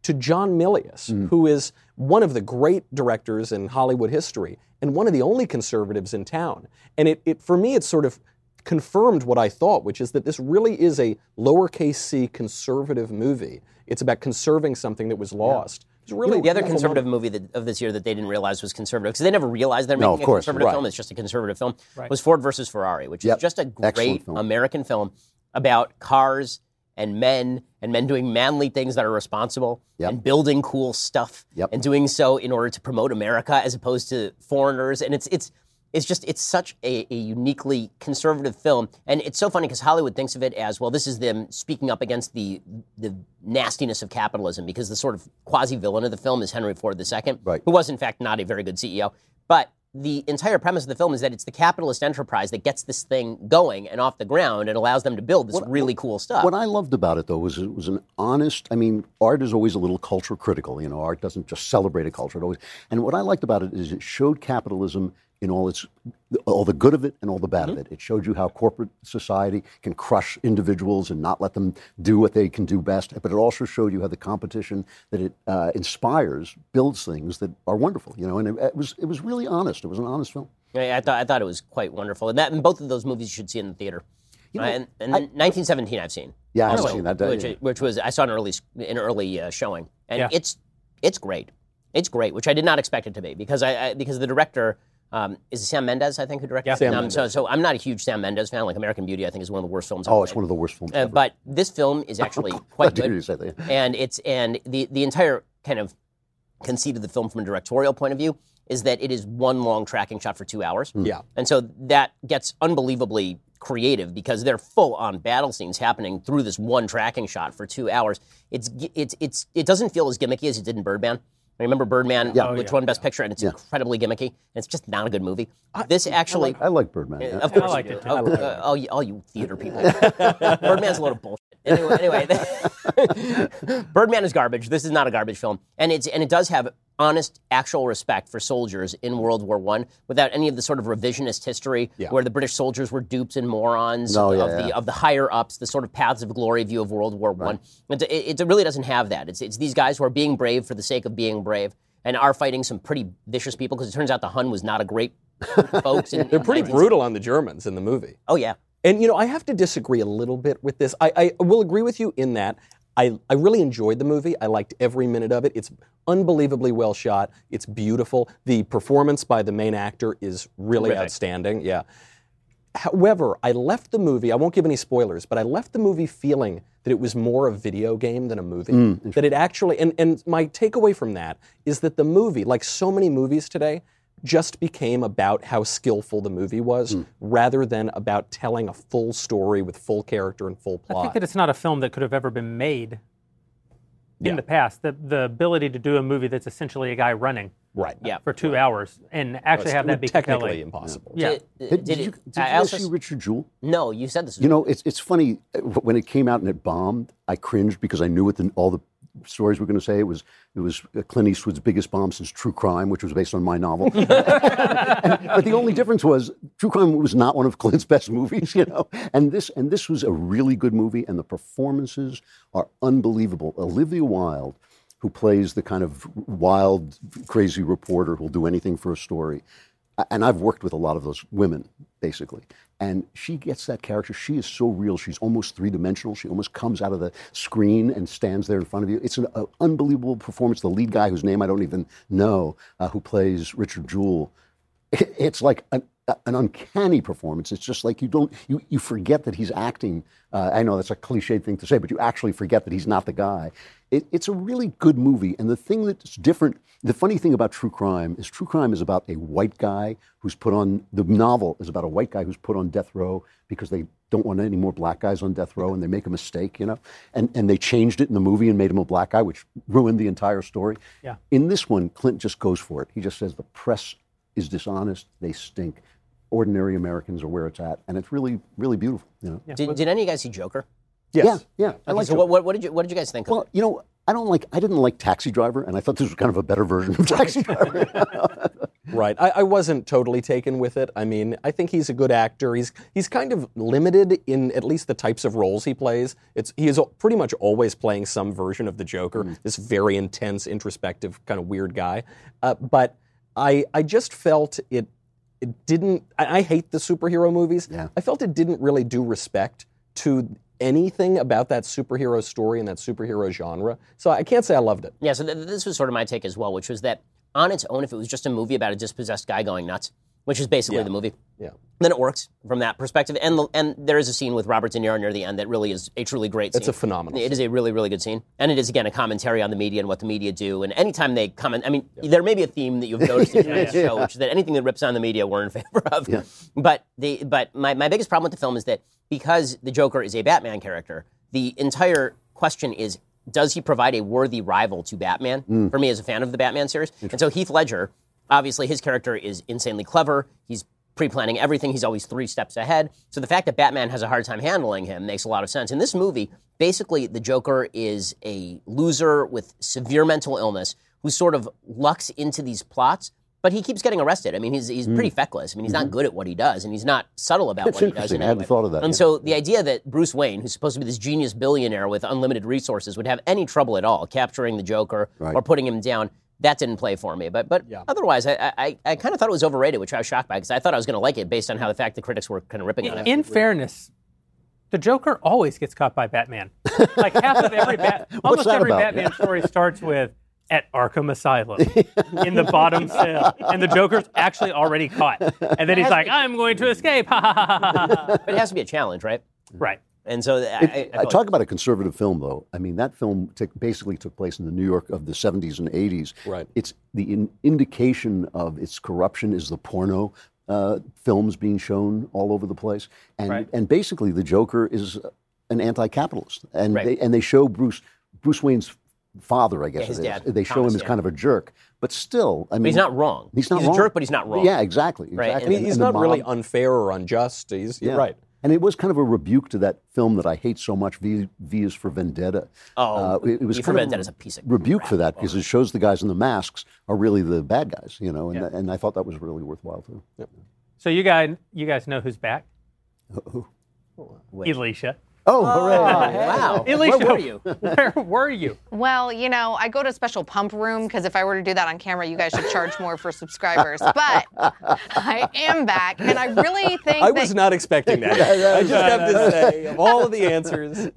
to John Milius, mm-hmm. who is one of the great directors in Hollywood history and one of the only conservatives in town. And it, it for me, it's sort of confirmed what I thought, which is that this really is a lowercase c conservative movie. It's about conserving something that was lost. It's really the other conservative moment. movie that, of this year that they didn't realize was conservative because they never realized they're No, making of course, a conservative right. film. It's just a conservative film. Right. Was Ford versus Ferrari, which Yep. is just a great film. American film about cars and men and men doing manly things that are responsible Yep. and building cool stuff Yep. and doing so in order to promote America as opposed to foreigners. And it's it's it's just it's such a, a uniquely conservative film, and it's so funny because Hollywood thinks of it as well. This is them speaking up against the the nastiness of capitalism because the sort of quasi villain of the film is Henry Ford II, Right. who was in fact not a very good CEO. But the entire premise of the film is that it's the capitalist enterprise that gets this thing going and off the ground and allows them to build this really cool stuff. What I loved about it, though, was it was an honest. I mean, art is always a little culture critical. You know, art doesn't just celebrate a culture. It always. And what I liked about it is it showed capitalism in all its, all the good of it and all the bad of it. It showed you how corporate society can crush individuals and not let them do what they can do best. But it also showed you how the competition that it uh, inspires builds things that are wonderful. You know, and it, it was it was really honest. It was an honest film. I, I thought I thought it was quite wonderful, and that and both of those movies you should see in the theater. You know, Uh, and, and 1917 I've seen. Yeah, I've also, seen that, uh, Which, yeah. which was I saw an early an early uh, showing, and Yeah. it's it's great. It's great, which I did not expect it to be because I, I because the director um, is it Sam Mendes I think who directed. Yeah. it? Sam Um, So so I'm not a huge Sam Mendes fan. Like American Beauty, I think is one of the worst films. Oh, it's made. one of the worst films. Uh, ever. but this film is actually quite good and it's and the the entire kind of conceit of the film from a directorial point of view is that it is one long tracking shot for two hours. Yeah. And so that gets unbelievably creative because they're full on battle scenes happening through this one tracking shot for two hours. It's it's it's it doesn't feel as gimmicky as it did in Birdman. I remember Birdman, Yeah. which Oh, yeah, won Best Picture, and it's incredibly gimmicky. And it's just not a good movie. this I actually, like, I like Birdman. yeah. of course, I like it do. too. Oh, uh, all, you, all you theater people. Birdman's a load of bullshit. Anyway, anyway Birdman is garbage. This is not a garbage film, and it's and it does have honest, actual respect for soldiers in World War One without any of the sort of revisionist history Yeah. where the British soldiers were dupes and morons oh, No, of, yeah, the yeah. of the higher ups, the sort of paths of glory view of World War One. It, it, it really doesn't have that. It's it's these guys who are being brave for the sake of being brave. And are fighting some pretty vicious people because it turns out the Hun was not a great folks. In, They're pretty in 19- brutal on the Germans in the movie. Oh yeah, And you know, I have to disagree a little bit with this. I, I will agree with you in that I, I really enjoyed the movie. I liked every minute of it. It's unbelievably well shot. It's beautiful. The performance by the main actor is really Really? outstanding. Yeah. However, I left the movie, I won't give any spoilers, but I left the movie feeling that it was more a video game than a movie. Hmm. that it actually, and, and my takeaway from that is that the movie, like so many movies today, just became about how skillful the movie was rather than about telling a full story with full character and full plot. I think that it's not a film that could have ever been made in Yeah. the past. The the ability to do a movie that's essentially a guy running right. yeah. for two hours and actually have that be technically compelling. impossible. Yeah. Did, Hey, did, did, you, did I you also- see Richard Jewell? No, you said this. You know, it's it's funny uh, when it came out and it bombed. I cringed because I knew what the, all the stories were going to say. It was it was uh, Clint Eastwood's biggest bomb since True Crime, which was based on my novel. And- but the only difference was True Crime was not one of Clint's best movies, you know. And this and this was a really good movie, and the performances are unbelievable. Olivia Wilde, who plays the kind of wild, crazy reporter who'll do anything for a story and I've worked with a lot of those women, basically. And she gets that character. She is so real. She's almost three dimensional. She almost comes out of the screen and stands there in front of you. It's an uh, unbelievable performance. The lead guy, whose name I don't even know, uh, who plays Richard Jewell, it's like an, an uncanny performance. It's just like you don't, you, you forget that he's acting. Uh, I know that's a cliched thing to say, but you actually forget that he's not the guy. It, it's a really good movie. And the thing that's different, the funny thing about true crime is true crime is about a white guy who's put on, the novel is about a white guy who's put on death row because they don't want any more black guys on death row and they make a mistake, you know? And, and they changed it in the movie and made him a black guy, which ruined the entire story. Yeah. In this one, Clint just goes for it. He just says the press is dishonest, they stink. Ordinary Americans are where it's at. And it's really, really beautiful, you know? did, did any of you guys see Joker? Yes. Yeah, yeah. I Okay, like so what, what, what did you what did you guys think? of Well, you know, I don't like, I didn't like Taxi Driver, and I thought this was kind of a better version of Taxi Driver. Right. I, I wasn't totally taken with it. I mean, I think he's a good actor. He's he's kind of limited in at least the types of roles he plays. It's he is pretty much always playing some version of the Joker, this very intense, introspective, kind of weird guy. Uh, but I I just felt it it didn't. I, I hate the superhero movies. Yeah. I felt it didn't really do respect to anything about that superhero story and that superhero genre. So I can't say I loved it. Yeah, so th- this was sort of my take as well, which was that on its own, if it was just a movie about a dispossessed guy going nuts, which is basically Yeah. the movie, Yeah. then it works from that perspective. And the, and there is a scene with Robert De Niro near the end that really is a truly great scene. It's a phenomenal It is a really, really good scene. And it is, again, a commentary on the media and what the media do. And anytime they comment, I mean, there may be a theme that you've noticed in tonight's show, which is that anything that rips on the media, we're in favor of. But, the, but my, my biggest problem with the film is that because the Joker is a Batman character, the entire question is does he provide a worthy rival to Batman? Mm. For me, as a fan of the Batman series. And so Heath Ledger, obviously, his character is insanely clever. He's pre planning everything. He's always three steps ahead. So the fact that Batman has a hard time handling him makes a lot of sense. In this movie, basically, the Joker is a loser with severe mental illness who sort of lucks into these plots. But he keeps getting arrested. I mean, he's, he's pretty hmm. feckless. I mean, he's not hmm. good at what he does, and he's not subtle about what he does. I hadn't way. thought of that, And yeah. so the idea that Bruce Wayne, who's supposed to be this genius billionaire with unlimited resources, would have any trouble at all capturing the Joker Right. or putting him down, that didn't play for me. But but otherwise, I, I, I kind of thought it was overrated, which I was shocked by because I thought I was going to like it based on how the fact the critics were kind of ripping on it. In fairness, the Joker always gets caught by Batman. Like half of every bat, almost every about? Batman story starts with at Arkham Asylum in the bottom cell, and the Joker's actually already caught, and then he's like, "I'm going to escape!" Ha ha ha ha ha. ha. But it has to be a challenge, right? Right. And so I, I, I I talk about a conservative film, though. I mean, that film took, basically took place in the New York of the 70s and 80s. Right. It's the in, indication of its corruption is the porno uh, films being shown all over the place, and Right. and basically the Joker is an anti-capitalist, and Right. they and they show Bruce Bruce Wayne's father, I guess it dad, They show Thomas, him as yeah. kind of a jerk, but still, I mean, but he's not wrong. He's not he's wrong. a jerk, but he's not wrong. Yeah, exactly. Right, exactly. and I he's And not really unfair or unjust. He's yeah. right. And it was kind of a rebuke to that film that I hate so much, V, v is for Vendetta. Oh, uh, it, it was V for kind Vendetta of is a piece of rebuke crap. for that because it shows the guys in the masks are really the bad guys, you know. And, and I thought that was really worthwhile too. So you guys, you guys know who's back? Uh, Wait. Elisha. Oh, hooray! Wow. Elisha, Where were you? Where were you? Well, you know, I go to a special pump room because if I were to do that on camera, you guys should charge more for subscribers. But I am back, and I really think I that was not expecting that. I just have to say, of all of the answers,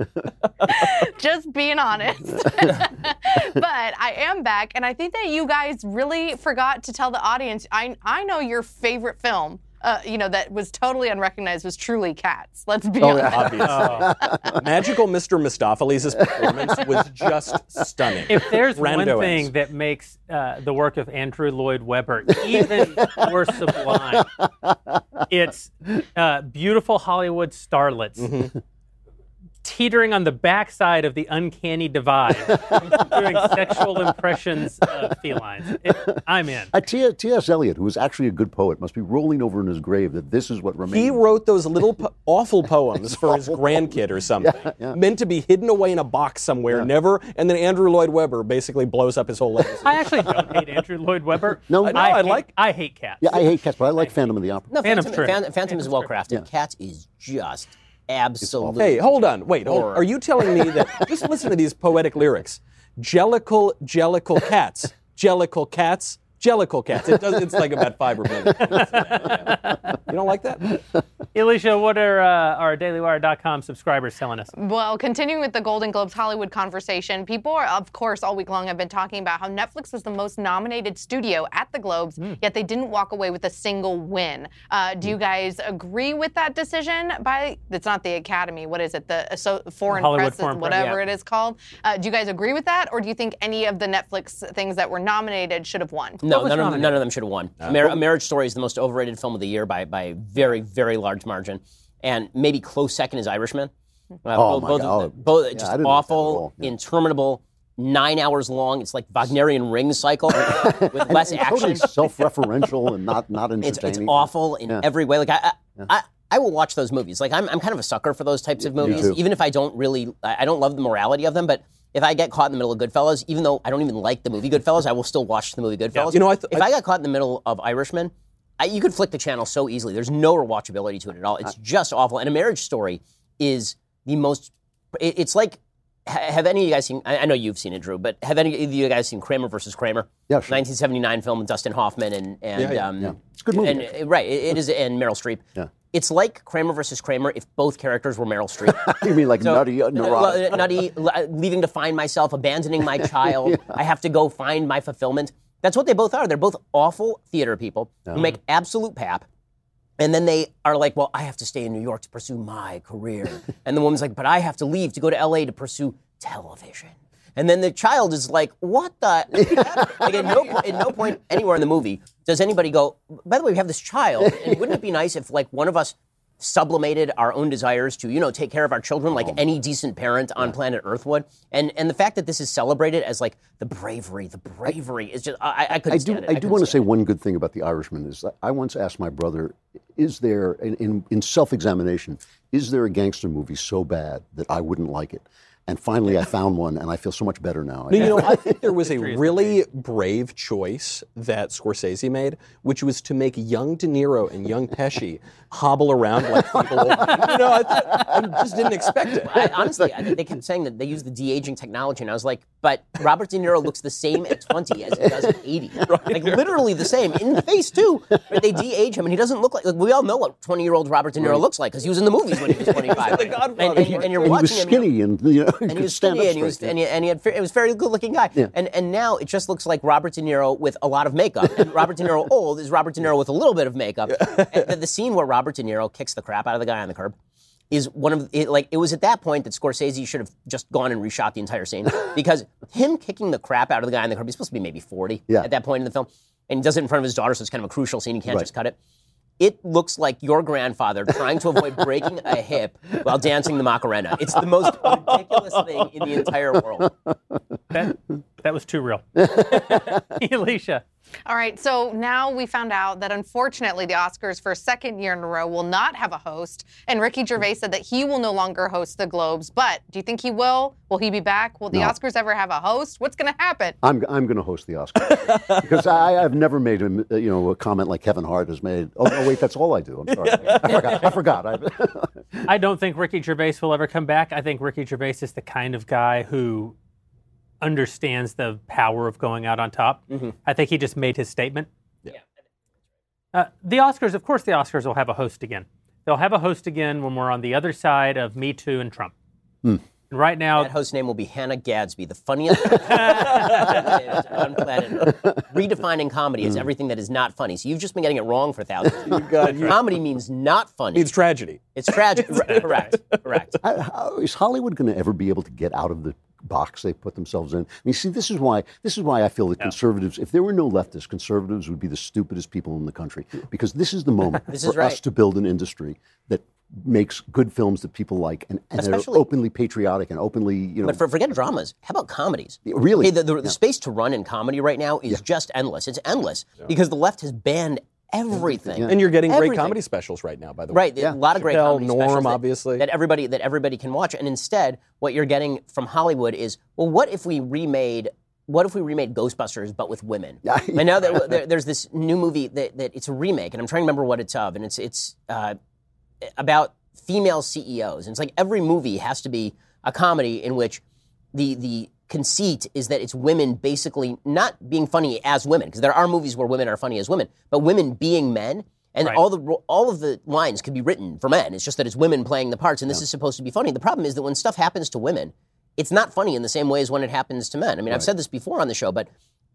just being honest. but I am back, and I think that you guys really forgot to tell the audience. I I know your favorite film. Uh, you know that was totally unrecognized was truly Cats. Let's be honest. obviously. Magical Mr. Mistoffelees' performance was just stunning. If there's one thing that makes uh, the work of Andrew Lloyd Webber even more sublime, it's uh, beautiful Hollywood starlets Mm-hmm. Teetering on the backside of the uncanny divide, doing sexual impressions of felines. It, I'm in. Uh, T.S. Eliot, who was actually a good poet, must be rolling over in his grave that this is what remains. He wrote those little po- awful poems for his grandkid or something, meant to be hidden away in a box somewhere, never. And then Andrew Lloyd Webber basically blows up his whole legacy. I actually don't hate Andrew Lloyd Webber. No, I, no, I hate, like- I hate cats. yeah, I hate Cats, but I like Phantom of the Opera. No, Phantom's Phantom, true. Phantom, Phantom is well crafted. Cats is just absolutely. Hey, hold on. Wait. Hold, are you telling me that? Just listen to these poetic lyrics. Jellicle, jellicle cats. Jellicle cats. Jellicle cats. It does. It's like about five or minutes. You don't like that? Elisha, what are uh, our DailyWire.com subscribers telling us? Well, continuing with the Golden Globes Hollywood conversation, people are, of course, all week long have been talking about how Netflix was the most nominated studio at the Globes, yet they didn't walk away with a single win. Uh, do you guys agree with that decision? By it's not the Academy. What is it? The so, Foreign Hollywood Press, Foreign Press, whatever yeah. it is called. Uh, do you guys agree with that, or do you think any of the Netflix things that were nominated should have won? No, none of, them, none of them should have won. A, Mar- a Marriage Story is the most overrated film of the year by by a very very large margin, and maybe close second is Irishman. Uh, Oh, both, my both, God. both Yeah, just didn't like that at awful. Yeah. interminable, nine hours long. It's like Wagnerian ring cycle with less And action. totally self-referential and not not It's, entertaining. it's awful in Yeah. every way. Like I, I, I, I will watch those movies. Like I'm, I'm kind of a sucker for those types of movies, even if I don't really, I I don't love the morality of them. But if I get caught in the middle of Goodfellas, even though I don't even like the movie Goodfellas, I will still watch the movie Goodfellas. You know, I th- if I- got caught in the middle of Irishman, I, you could flick the channel so easily. There's no rewatchability to it at all. It's just awful. And A Marriage Story is the most. It, it's like have any of you guys seen? I, know you've seen it, Drew, but have any of you guys seen Kramer versus Kramer? Yeah, sure. 1979 film with Dustin Hoffman and and Yeah, yeah, um, yeah. It's good movie. And, right, it, it is, and Meryl Streep. Yeah. It's like Kramer versus Kramer if both characters were Meryl Streep. You mean like nutty, uh, uh, neurotic? nutty, leaving to find myself, abandoning my child. I have to go find my fulfillment. That's what they both are. They're both awful theater people who make absolute pap. And then they are like, well, I have to stay in New York to pursue my career. and the woman's like, but I have to leave to go to LA to pursue television. And then the child is like, what the? like at no, po- at no point anywhere in the movie does anybody go, by the way, we have this child. And wouldn't it be nice if like one of us sublimated our own desires to, you know, take care of our children like oh. any decent parent on planet Earth would? And and the fact that this is celebrated as like the bravery, the bravery is just, I, I couldn't I do. it. I do want to say one good thing about the Irishman is I once asked my brother, "Is there, in, in, in self-examination, is there a gangster movie so bad that I wouldn't like it?" And finally, I found one, and I feel so much better now. No, you know, I think there was a really brave choice that Scorsese made, which was to make young De Niro and young Pesci hobble around like people. you know, I, th- I just didn't expect it. I, honestly, I, they kept saying that they use the de aging technology, and I was like, but Robert De Niro looks the same at 20 as he does at 80. Like literally the same in the face too. But they de age him, and he doesn't look like. like we all know what 20 year old Robert De Niro looks like because he was in the movies when he was 25. and, and, and you're and he watching was him. you know, skinny, and you know, he and he was skinny, and he was, and he, and he had, it was a very good looking guy. Yeah. And and now it just looks like Robert De Niro with a lot of makeup. And Robert De Niro old is Robert De Niro with a little bit of makeup. And the, the scene where Robert De Niro kicks the crap out of the guy on the curb is one of it, like it was at that point that Scorsese should have just gone and reshot the entire scene because him kicking the crap out of the guy on the curb he's supposed to be maybe 40 Yeah. at that point in the film and he does it in front of his daughter so it's kind of a crucial scene he can't Right. just cut it it looks like your grandfather trying to avoid breaking a hip while dancing the Macarena. It's the most ridiculous thing in the entire world. That, that was too real. Elisha. All right, so now we found out that unfortunately the Oscars for a second year in a row will not have a host. And Ricky Gervais said that he will no longer host the Globes. But do you think he will? Will he be back? Will the No. Oscars ever have a host? What's going to happen? I'm, I'm going to host the Oscars because I, I've never made a, you know a comment like Kevin Hart has made. Oh, no, wait, that's all I do. I'm sorry, I forgot. I forgot. I, I don't think Ricky Gervais will ever come back. I think Ricky Gervais is the kind of guy who understands the power of going out on top. Mm-hmm. I think he just made his statement. Yeah. Uh, the Oscars, of course, the Oscars will have a host again. They'll have a host again when we're on the other side of Me Too and Trump. Hmm. And right now, That host's name will be Hannah Gadsby, the funniest on planet Redefining comedy as hmm. everything that is not funny. So you've just been getting it wrong for thousands of years. God, you- Comedy means not funny. It's tragedy. It's tragic. Correct. Correct. How- how- is Hollywood going to ever be able to get out of the box they put themselves in? I mean, see, this is why this is why I feel that conservatives, if there were no leftists, conservatives would be the stupidest people in the country because this is the moment This for right. us to build an industry that makes good films that people like and, and Especially- openly patriotic and openly, you know, But for, forget dramas. How about comedies? Really? Hey, the, the, the space to run in comedy right now is just endless. It's endless because the left has banned everything. And you're getting great comedy specials right now, by the way. Right, a lot of great Chappelle, comedy Norm, specials that, obviously. that everybody that everybody can watch. And instead, what you're getting from Hollywood is, well, what if we remade? What if we remade Ghostbusters but with women? Yeah. and now that there, there's this new movie that, that it's a remake, and I'm trying to remember what it's of, and it's it's uh, about female CEOs. And it's like every movie has to be a comedy in which the the conceit is that it's women basically not being funny as women because there are movies where women are funny as women, but women being men. And Right. all the all of the lines could be written for men. It's just that it's women playing the parts, and this is supposed to be funny. The problem is that when stuff happens to women, it's not funny in the same way as when it happens to men. I mean, I've said this before on the show, but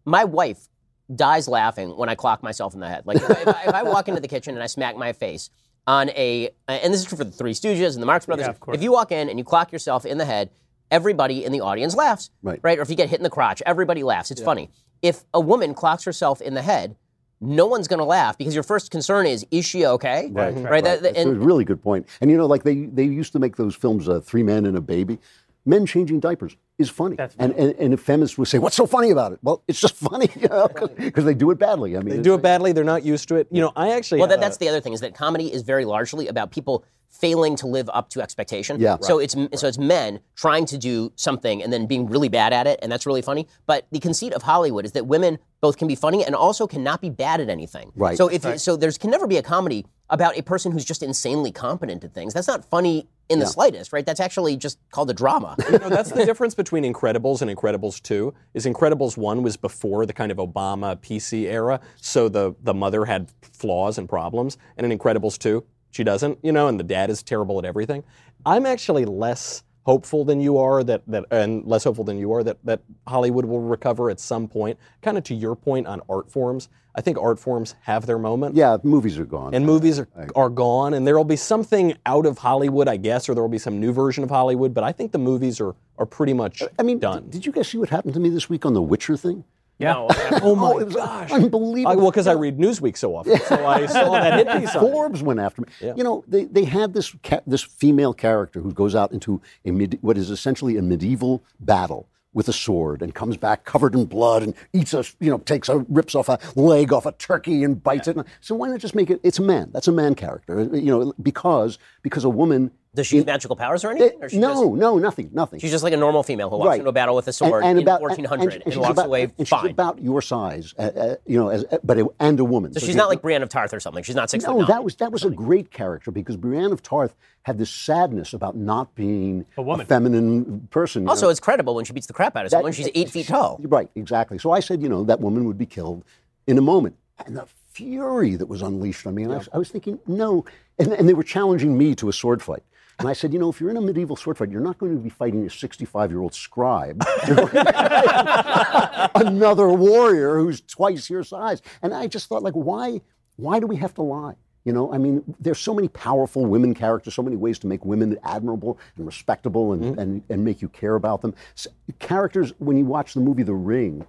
my wife dies laughing when I clock myself in the head. Like if I, if I, if I walk into the kitchen and I smack my face on a, and this is true for the Three Stooges and the Marx Brothers. Yeah. If you walk in and you clock yourself in the head, everybody in the audience laughs. Right. Right. Or if you get hit in the crotch, everybody laughs. It's funny. If a woman clocks herself in the head, no one's going to laugh because your first concern is, is she okay? Right, Right. That- that- That's a really good point. And you know, like they they used to make those films, uh, Three Men and a Baby. Men changing diapers is funny. That's and, and and if feminists would say, "What's so funny about it?" Well, it's just funny, you know, because they do it badly. I mean, They do it badly. They're not used to it. You know, I actually. Well, have that, that's the other thing is that comedy is very largely about people failing to live up to expectation. Yeah. So it's so it's men trying to do something and then being really bad at it, and that's really funny. But the conceit of Hollywood is that women both can be funny and also cannot be bad at anything. Right. So if so, there's can never be a comedy about a person who's just insanely competent at things. That's not funny in the Yeah. slightest, right? That's actually just called a drama. You know, that's the difference between Incredibles and Incredibles 2. Is Incredibles 1 was before the kind of Obama PC era, so the the mother had flaws and problems, and in Incredibles 2, she doesn't, you know, and the dad is terrible at everything. I'm actually less hopeful than you are that that and less hopeful than you are that that Hollywood will recover at some point. Kind of to your point on art forms, I think art forms have their moment. Yeah, movies are gone. And movies are, are gone, and there will be something out of Hollywood, I guess, or there will be some new version of Hollywood. But I think the movies are, are pretty much I mean, done. did you guys see what happened to me this week on the Witcher thing? Yeah. oh my oh, it was gosh! unbelievable. I, well, because I read Newsweek so often, so I saw that hit piece. Forbes went after me. You know, they, they had this ca- this female character who goes out into a mid, what is essentially a medieval battle with a sword and comes back covered in blood and eats a you know takes a rips off a leg off a turkey and bites it. So why not just make it? It's a man. That's a man character. You know, because because a woman. Does she have magical powers or anything? Or she no, just- no, nothing, nothing. she's just like a normal female who walks Right. into a battle with a sword in 1400 and, she's walks about- away and she's about your size, uh, uh, you know, as, uh, but a, and a woman. so So she's she- not like Brienne of Tarth or something. She's not six foot No, nine. that was that was a great character because Brienne of Tarth had this sadness about not being A woman. A feminine person. also, know. it's credible when she beats the crap out of someone. She's eight feet tall. Right, exactly. So I said, you know, that woman would be killed in a moment, and the fury that was unleashed on me, and I, was, I was thinking, no, and, and they were challenging me to a sword fight. And I said, you know, if you're in a medieval sword fight, you're not going to be fighting a 65 year old scribe. You're going to fight another warrior who's twice your size. And I just thought, like, why, why do we have to lie? You know, I mean, there's so many powerful women characters, so many ways to make women admirable and respectable and, mm-hmm. and, and make you care about them. S characters, when you watch the movie The Ring,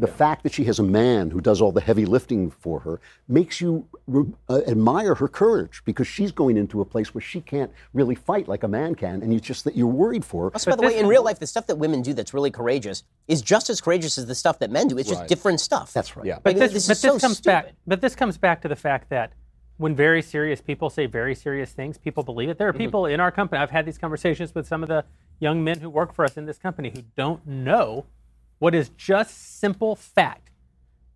the fact that she has a man who does all the heavy lifting for her makes you re- uh, admire her courage because she's going into a place where she can't really fight like a man can, and you just that you're worried for her. Also, by the way, in real life, the stuff that women do that's really courageous is just as courageous as the stuff that men do. It's just different stuff. That's right. Yeah. But Like, this, this but this so comes back. But this comes back to the fact that when very serious people say very serious things, people believe it. There are Mm-hmm. people in our company. I've had these conversations with some of the young men who work for us in this company who don't know what is just simple fact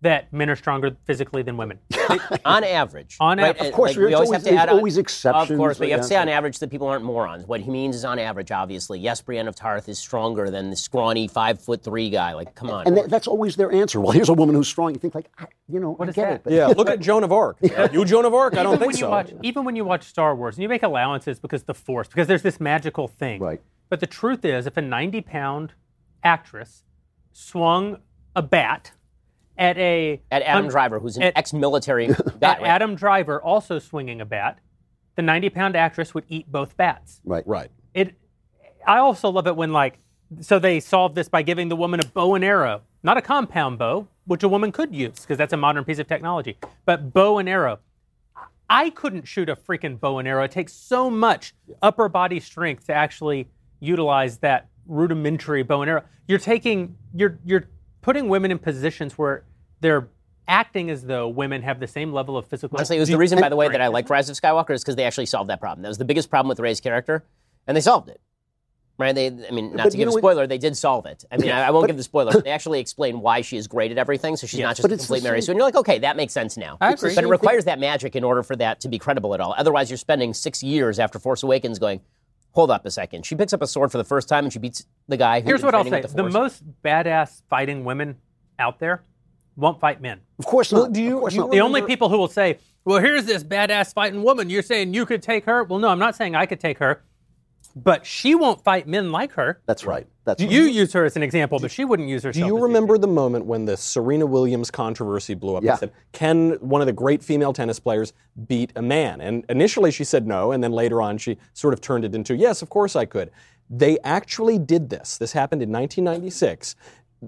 that men are stronger physically than women. on average. On right? average. And, Of course, like, we always always- have to there's add on- always exceptions, Of course, but you have to say on average that people aren't morons. What he means is on average, obviously. Yes, Brienne of Tarth is stronger than the scrawny five foot three guy. Like, come on. And that, that's always their answer. Well, here's a woman who's strong. You think like, I, you know, I is get that? it. but- Yeah, look at Joan of Arc. You Joan of Arc? I don't even think so. watch, even when you watch Star Wars, and you make allowances because the Force, because there's this magical thing. Right. But the truth is, if a 90 pound actress swung a bat at a at Adam un- Driver, who's an at- ex-military guy. at right? Adam Driver also swinging a bat, the 90 pound actress would eat both bats. right. Right. It. I also love it when like, so they solved this by giving the woman a bow and arrow, not a compound bow, which a woman could use because that's a modern piece of technology, but bow and arrow. I couldn't shoot a freaking bow and arrow. It takes so much upper body strength to actually utilize that rudimentary bow and arrow. You're taking, you're you're putting women in positions where they're acting as though women have the same level of physical. Honestly, it was the reason, by the way, that I liked Rise of Skywalker is because they actually solved that problem. That was the biggest problem with Rey's character, and they solved it. Right? They, I mean, not But to give a know what- spoiler, they did solve it. I mean, I, I won't give the spoiler. They actually explain why she is great at everything, so she's not just but a it's the complete Mary Sue. And you're like, okay, that makes sense now. I agree. But it requires that magic in order for that to be credible at all. Otherwise, you're spending six years after Force Awakens going, hold up a second. She picks up a sword for the first time and she beats the guy who's Here's been what I'll say: the, the, most badass fighting women out there won't fight men. Of course not. do you- of course you not. The only people who will say, "Well, here's this badass fighting woman," you're saying you could take her. Well, no, I'm not saying I could take her, but she won't fight men like her. That's right. That's right. You use her as an example, but she wouldn't use herself. Do you remember the moment when the Serena Williams controversy blew up? Yeah. And said, "Can one of the great female tennis players beat a man?" And initially she said no, and then later on she sort of turned it into, "Yes, of course I could." They actually did this. This happened in 1996.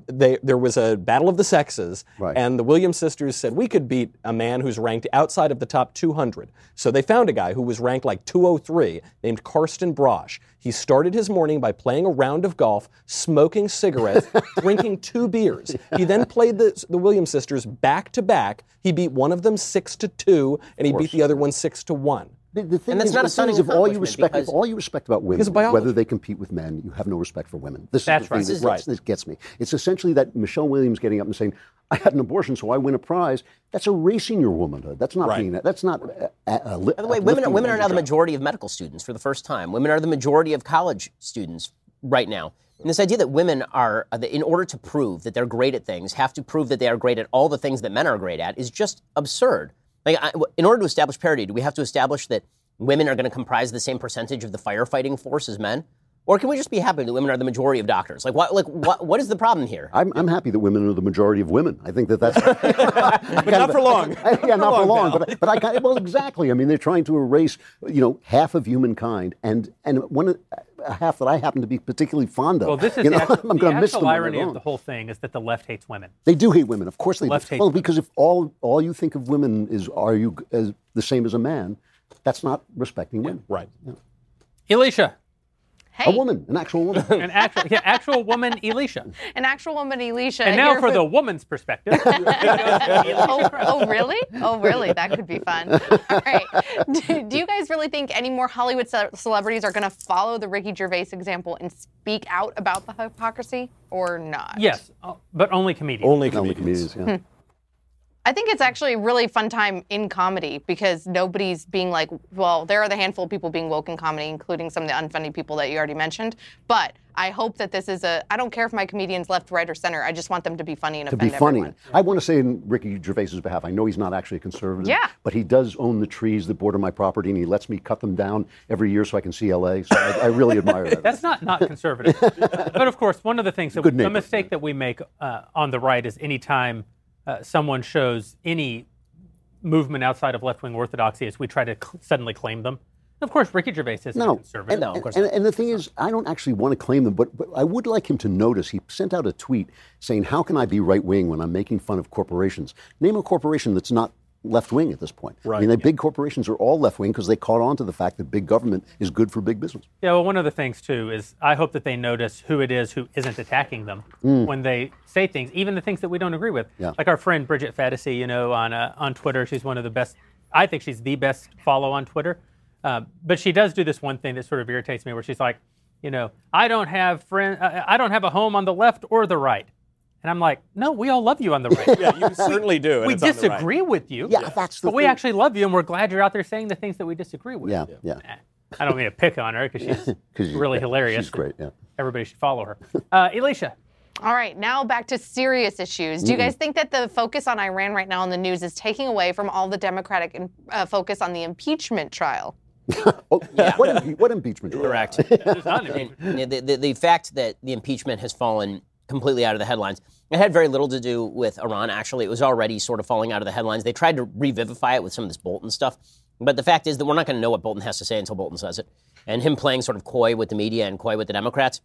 They, there was a battle of the sexes, Right. and the Williams sisters said we could beat a man who's ranked outside of the top 200. So they found a guy who was ranked like 203, named Karsten Braasch. He started his morning by playing a round of golf, smoking cigarettes, drinking two beers. He then played the, the Williams sisters back to back. He beat one of them six to two, and he beat the other one six to one. The, the thing And that's is, not a the thing stunning if all you accomplishment respect, if all you respect about women, Because of biology. whether they compete with men, you have no respect for women. This That's is the thing right. that, This is- gets me. It's essentially that Michelle Williams getting up and saying, "I had an abortion, so I win a prize." That's erasing your womanhood. That's not Right. being. That's not. Uh, uh, By the way, women, women are now the majority of medical students for the first time. Women are the majority of college students right now. And this idea that women are, uh, in order to prove that they're great at things, have to prove that they are great at all the things that men are great at is just absurd. Like, I, in order to establish parity, do we have to establish that women are going to comprise the same percentage of the firefighting force as men? Or can we just be happy that women are the majority of doctors? Like, what, like, what, what is the problem here? I'm, I'm happy that women are the majority of women. I think that that's. but not for long. yeah, not for long. Val. But, but I kind well, exactly. I mean, they're trying to erase, you know, half of humankind, and and one of- half that I happen to be particularly fond of. Well, this is you the actual, I'm the going to miss actual them when they're irony of the whole thing is that the left hates women. They do hate women, of course they Left do. Well, women. because if all all you think of women is are you as the same as a man, that's not respecting women. Right. Elisha, Hey, A woman, an actual woman. an actual, yeah, actual woman, Elisha. an actual woman, Elisha. And now for with- the woman's perspective. oh, oh, really? Oh, really? That could be fun. All right. Do, do you guys really think any more Hollywood ce- celebrities are going to follow the Ricky Gervais example and speak out about the hypocrisy or not? yes, uh, but only comedians. Only Only comedians. comedians, yeah. I think it's actually a really fun time in comedy because nobody's being like, well, there are the handful of people being woke in comedy, including some of the unfunny people that you already mentioned. But I hope that this is a. I don't care if my comedian's left, right, or center. I just want them to be funny and to be funny. everyone. I want to say in Ricky Gervais's behalf, I know he's not actually a conservative, Yeah. but he does own the trees that border my property, and he lets me cut them down every year so I can see LA. So I, I really admire that. That's not not conservative. but of course, one of the things that the mistake that we make uh, on the right is anytime uh, someone shows any movement outside of left wing orthodoxy, is we try to cl- suddenly claim them. Of course, Ricky Gervais isn't a No, conservative. and, No, of course and, not. and the thing is, I don't actually want to claim them, but, but I would like him to notice. He sent out a tweet saying, "How can I be right wing when I'm making fun of corporations? Name a corporation that's not left wing at this point. I mean, the yeah. big corporations are all left wing because they caught on to the fact that big government is good for big business. Yeah, well, one of the things too is I hope that they notice who it is who isn't attacking them when they say things, even the things that we don't agree with. Yeah. Like our friend Bridget Phetasy, you know, on uh, on Twitter, she's one of the best. I think she's the best follow on Twitter. Uh, but she does do this one thing that sort of irritates me, where she's like, you know, I don't have friend, uh, I don't have a home on the left or the right. And I'm like, no, we all love you on the right. Yeah, you certainly do. and we it's on the right. disagree with you. Yeah, that's the But we actually love you, and we're glad you're out there saying the things that we disagree with. Yeah, yeah. Eh, I don't mean to pick on her because she's 'Cause you- really yeah, hilarious. She's great. Yeah. Everybody should follow her. Uh, Elisha, All right, now back to serious issues. Do you guys think that the focus on Iran right now in the news is taking away from all the Democratic uh, focus on the impeachment trial? Oh, what, impe- what impeachment? Correct. there's not an And, the, the, the fact that the impeachment has fallen completely out of the headlines, it had very little to do with Iran, actually. It was already sort of falling out of the headlines. They tried to revivify it with some of this Bolton stuff. But the fact is that we're not going to know what Bolton has to say until Bolton says it. And him playing sort of coy with the media and coy with the Democrats,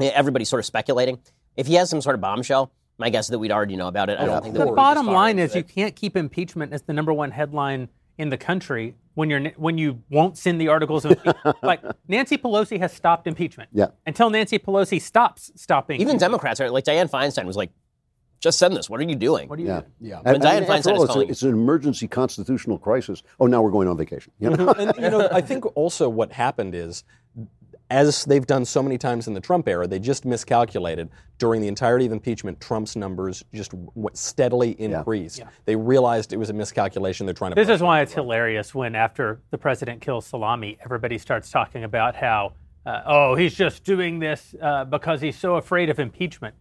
eh, everybody's sort of speculating. If he has some sort of bombshell, my guess is that we'd already know about it. I don't think that The bottom line is you can't keep impeachment as the number one headline in the country when you're when you won't send the articles of impeachment. like Nancy Pelosi has stopped impeachment. Yeah. Until Nancy Pelosi stops stopping. Even Democrats are like Dianne Feinstein was like, just send this. What are you doing? what do you Yeah. do? Yeah. And, Dianne and after Feinstein all, is it's, a- calling it's an emergency constitutional crisis. Oh, now we're going on vacation. You know? and you know, I think also what happened is, as they've done so many times in the Trump era, they just miscalculated during the entirety of impeachment. Trump's numbers just w- steadily increased. They realized it was a miscalculation. They're trying to. This is why it's hilarious when after the president kills Salami, everybody starts talking about how, uh, oh, he's just doing this uh, because he's so afraid of impeachment.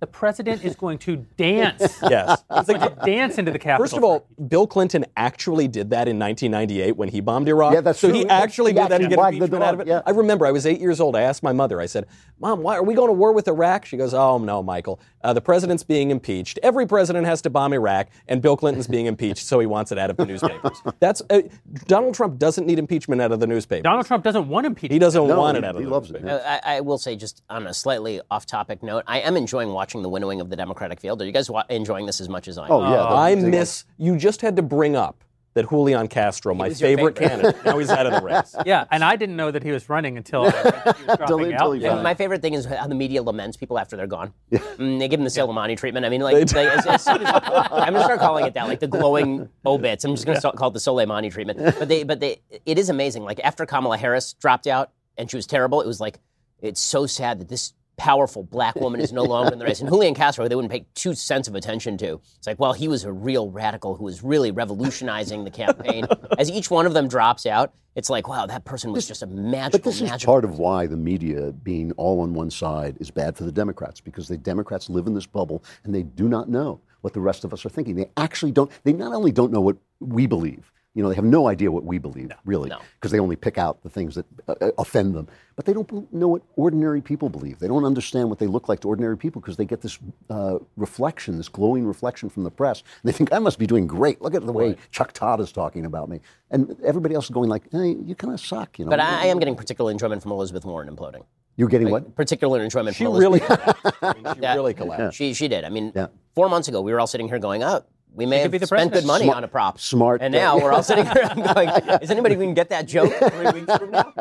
The president is going to dance. Yes. He's going to dance into the Capitol. First of all, Bill Clinton actually did that in 1998 when he bombed Iraq. Yeah, that's so true. he actually he did that to get wagged the impeachment out of it. yeah. I remember I was eight years old. I asked my mother. I said, "Mom, why are we going to war with Iraq?" She goes, "Oh no, Michael. Uh, the president's being impeached. Every president has to bomb Iraq, and Bill Clinton's being impeached, so he wants it out of the newspapers." That's uh, Donald Trump doesn't need impeachment out of the newspapers. Donald Trump doesn't want impeachment. he doesn't No, want he- it out of he the loves it, newspapers. yeah. I, I will say, just on a slightly off-topic note, I am enjoying watching the winnowing of the Democratic field. Are you guys wa- enjoying this as much as I am? oh, yeah. the- I the- miss. You just had to bring up that Julian Castro, my favorite favorite. candidate, now he's out of the race. Yeah, and I didn't know that he was running until, uh, he was dropping until out. Yeah. My favorite thing is how the media laments people after they're gone. Mm, they give them the Soleimani treatment. I mean, like, like, as, as soon as, I'm gonna start calling it that, like the glowing obits. I'm just gonna start, call it the Soleimani treatment. But they, but they, it is amazing. Like after Kamala Harris dropped out and she was terrible, it was like, it's so sad that this powerful black woman is no longer in the race. And Julian Castro, they wouldn't pay two cents of attention to. It's like, well, he was a real radical who was really revolutionizing the campaign. As each one of them drops out, it's like, wow, that person was just a magical, But this is magical. part of why the media being all on one side is bad for the Democrats because the Democrats live in this bubble and they do not know what the rest of us are thinking. They actually don't. They not only don't know what we believe. You know, they have no idea what we believe, really, no. because they only pick out the things that uh, uh, offend them. But they don't know what ordinary people believe. They don't understand what they look like to ordinary people because they get this uh, reflection, this glowing reflection from the press. And they think, I must be doing great. Look at the way Chuck Todd is talking about me. And everybody else is going like, hey, you kind of suck, you know. But I, I am getting particular enjoyment from Elizabeth Warren imploding. You're getting what? Particular enjoyment She from really. I mean, she Yeah. really collapsed. She she did. I mean, Yeah. four months ago we were all sitting here going, "Oh, we may have be the spent good money Smart- on a prop." smart And now we're all sitting here going, "Is anybody going to get that joke three weeks from now?"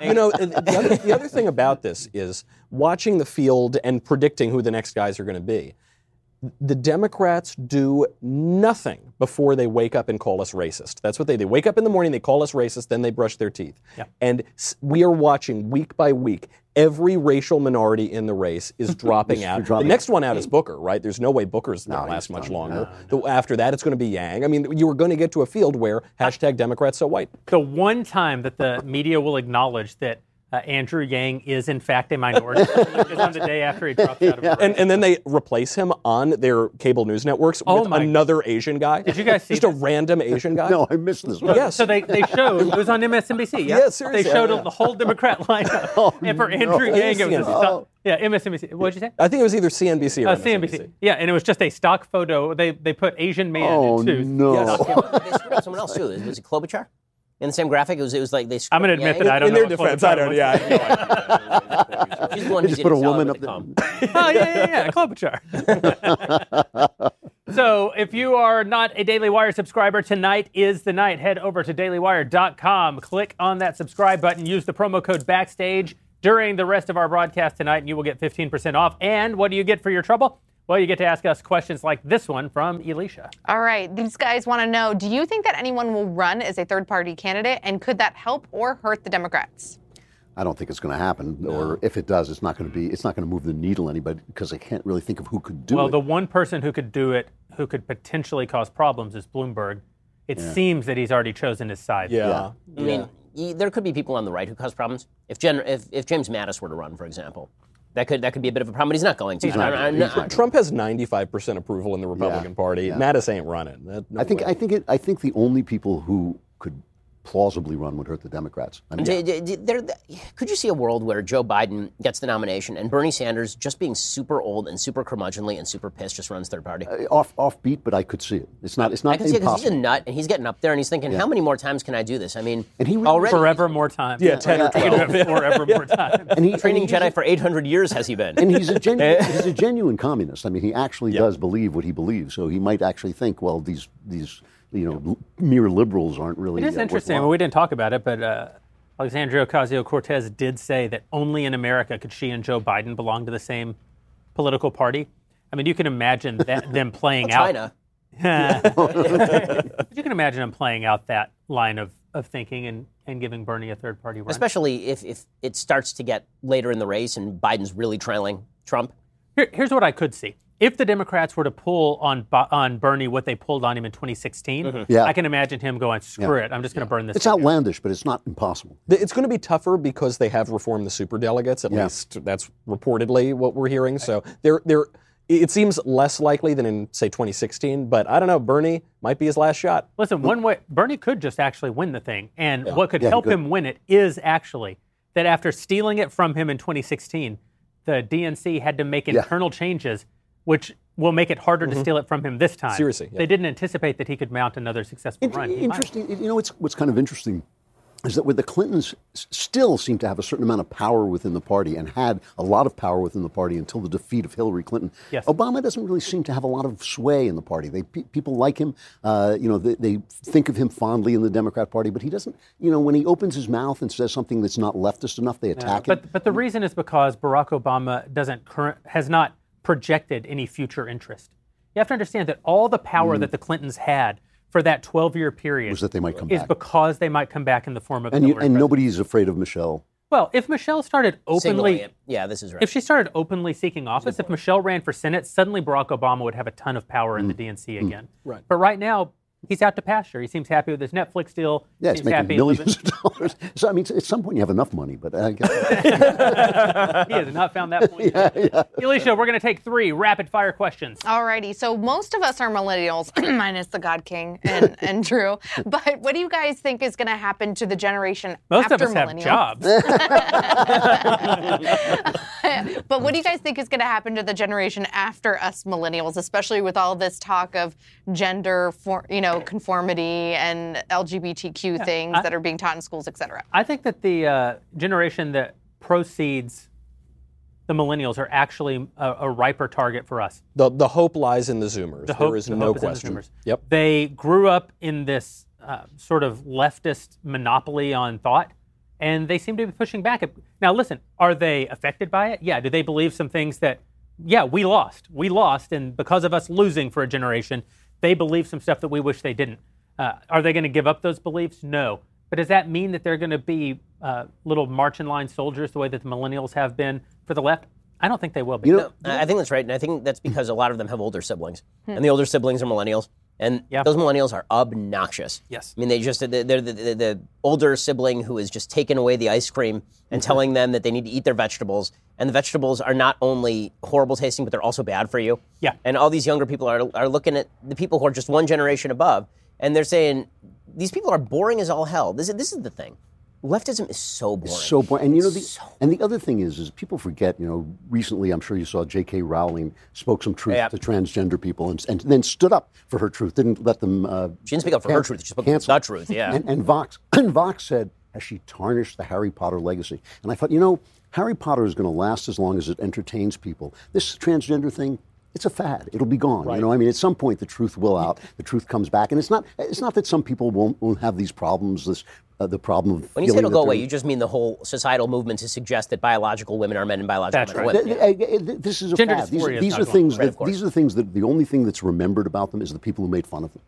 You know, the other, the other thing about this is watching the field and predicting who the next guys are going to be. The Democrats do nothing before they wake up and call us racist. That's what they do. Wake up in the morning, they call us racist, then they brush their teeth. And we are watching week by week. Every racial minority in the race is dropping out. dropping the next one out is Booker, right? There's no way Booker's going to last much done. longer. The- after that, it's going to be Yang. I mean, you are going to get to a field where hashtag Democrats so white. The one time that the media will acknowledge that uh, Andrew Yang is in fact a minority is on the day after he dropped out of the race. And, and then they replace him on their cable news networks Oh with my- another Asian guy. Did you guys see Just a random Asian guy? No, I missed this. one. Yes. So they, they showed it was on MSNBC. Yeah, Yeah, seriously. They showed Yeah. the whole Democrat lineup, and for Andrew no. Yang, it was a Oh. yeah MSNBC. What did you say? I think it was either CNBC or Uh, MSNBC. CNBC. Yeah, and it was just a stock photo. They they put Asian man Oh, in two. no. Yes. they screwed someone else too. Was it Klobuchar? In the same graphic, it was it was like they. I'm gonna admit that I don't in know. their what defense, I don't. Yeah, I have no idea. She's the one They who just put a woman up there. Oh yeah, yeah, yeah, Klobuchar. so if you are not a Daily Wire subscriber, tonight is the night. Head over to dailywire.com, click on that subscribe button, use the promo code Backstage during the rest of our broadcast tonight, and you will get 15% off. And what do you get for your trouble? Well, you get to ask us questions like this one from Elisha. All right, these guys want to know do you think that anyone will run as a third party candidate, and could that help or hurt the Democrats? I don't think it's going to happen, or if it does, it's not going to be. It's not going to move the needle anybody because I can't really think of who could do Well, it. Well, the one person who could do it, who could potentially cause problems, is Bloomberg. It seems that he's already chosen his side. Yeah. I mean, y- there could be people on the right who cause problems. If, Gen- if, if James Mattis were to run, for example, that could that could be a bit of a problem. But he's not going to. He's not I- I- He's I- not Trump has 95% approval in the Republican Party. Mattis ain't running. That- no I think. way. I think. It, I think the only people who could plausibly run would hurt the Democrats. I mean, D- d- d- there- could you see a world where Joe Biden gets the nomination and Bernie Sanders, just being super old and super curmudgeonly and super pissed, just runs third party? Uh, off offbeat, but I could see it. It's not. It's not. I not can see it because he's a nut and he's getting up there and he's thinking, how many more times can I do this? I mean, And he already Forever more time. Yeah, 10 or He could do it forever more time. And he, training and he's a- Jedi for 800 years has he been? and he's a genuine, he's a genuine communist. I mean, he actually does believe what he believes. So he might actually think, well, these these you know l- mere liberals aren't really. It is uh, interesting. Well, we didn't talk about it, but uh, Alexandria Ocasio Cortez did say that only in America could she and Joe Biden belong to the same political party. I mean, you can imagine that, them playing out. China. But you can imagine them playing out that line of, of thinking and, and giving Bernie a third party run. Especially if, if it starts to get later in the race and Biden's really trailing Trump. Here, here's what I could see. If the Democrats were to pull on on Bernie what they pulled on him in 2016, mm-hmm. Yeah. I can imagine him going, "Screw it, I'm just going to burn this." It's thing down." outlandish, but it's not impossible. It's going to be tougher because they have reformed the super delegates. At Yeah. least that's reportedly what we're hearing. So they're they're. It seems less likely than in say 2016, but I don't know. Bernie might be his last shot. Listen, one way Bernie could just actually win the thing, and what could Yeah, help could. him win it is actually that after stealing it from him in 2016, the DNC had to make internal changes, which will make it harder to steal it from him this time. Mm-hmm. Seriously, yeah. they didn't anticipate that he could mount another successful Int- run. He might. interesting. You know, it's what's kind of interesting is that where the Clintons still seem to have a certain amount of power within the party and had a lot of power within the party until the defeat of Hillary Clinton. Yes. Obama doesn't really seem to have a lot of sway in the party. They pe- people like him, uh, you know, they, they think of him fondly in the Democrat Party, but he doesn't. You know, when he opens his mouth and says something that's not leftist enough, they attack him. But but the reason is because Barack Obama doesn't current has not projected any future interest. You have to understand that all the power that the Clintons had for that 12-year period Mm. Was that they might come is back. because they might come back in the form of and you, Hillary and Clinton. nobody's afraid of Michelle. Well, if Michelle started openly it. Yeah, this is right. if she started openly seeking office, if Michelle ran for Senate, suddenly Barack Obama would have a ton of power Mm. in the DNC again. Right. But right now, he's out to pasture. He seems happy with his Netflix deal. Yeah, it's seems making happy millions of dollars. So I mean, at some point you have enough money, but I uh, guess. he has not found that point. Yeah, yet. Elisha, we're going to take three rapid fire questions. Alrighty, so most of us are millennials, minus the God King and, and Drew. But what do you guys think is going to happen to the generation Most after of us have millennials? jobs. But what do you guys think is going to happen to the generation after us millennials, especially with all this talk of gender, for, you know, conformity and LGBTQ things I- that are being taught in schools, et cetera? I think that the uh, generation that proceeds the millennials are actually a, a riper target for us. The, the hope lies in the Zoomers. The hope, there is the no hope is in the question. Yep. They grew up in this uh, sort of leftist monopoly on thought, and they seem to be pushing back. Now, listen, are they affected by it? Yeah. Do they believe some things that, yeah, we lost. We lost, and because of us losing for a generation, they believe some stuff that we wish they didn't. Uh, are they going to give up those beliefs? No. But does that mean that they're going to be uh, little marching line soldiers the way that the millennials have been for the left? I don't think they will be. You know, I I think that's right, and I think that's because a lot of them have older siblings, and the older siblings are millennials, and Yeah. those millennials are obnoxious. Yes. I mean they just they're, they're the, the, the older sibling who is just taking away the ice cream and mm-hmm. telling them that they need to eat their vegetables, and the vegetables are not only horrible tasting, but they're also bad for you. Yeah. And all these younger people are are looking at the people who are just one generation above, and they're saying these people are boring as all hell. This is this is the thing. Leftism is so boring. so boring. And you know, the, and the other thing is, is people forget. You know, recently I'm sure you saw J.K. Rowling spoke some truth Yeah. to transgender people, and, and then stood up for her truth. Didn't let them. Uh, She didn't speak up for her truth. She spoke cancel. the truth. Yeah. And, and Vox and Vox said, has she tarnished the Harry Potter legacy? And I thought, you know, Harry Potter is going to last as long as it entertains people. This transgender thing. It's a fad. It'll be gone. You know, I mean, at some point the truth will out. The truth comes back, and it's not. It's not that some people won't, won't have these problems. This uh, the problem of When you say it'll go away, you just mean the whole societal movement to suggest that biological women are men and biological That's men right. are women. Th- th- uh, This is a Gender fad. These, these are things. Right, that these are things that the only thing that's remembered about them is the people who made fun of them.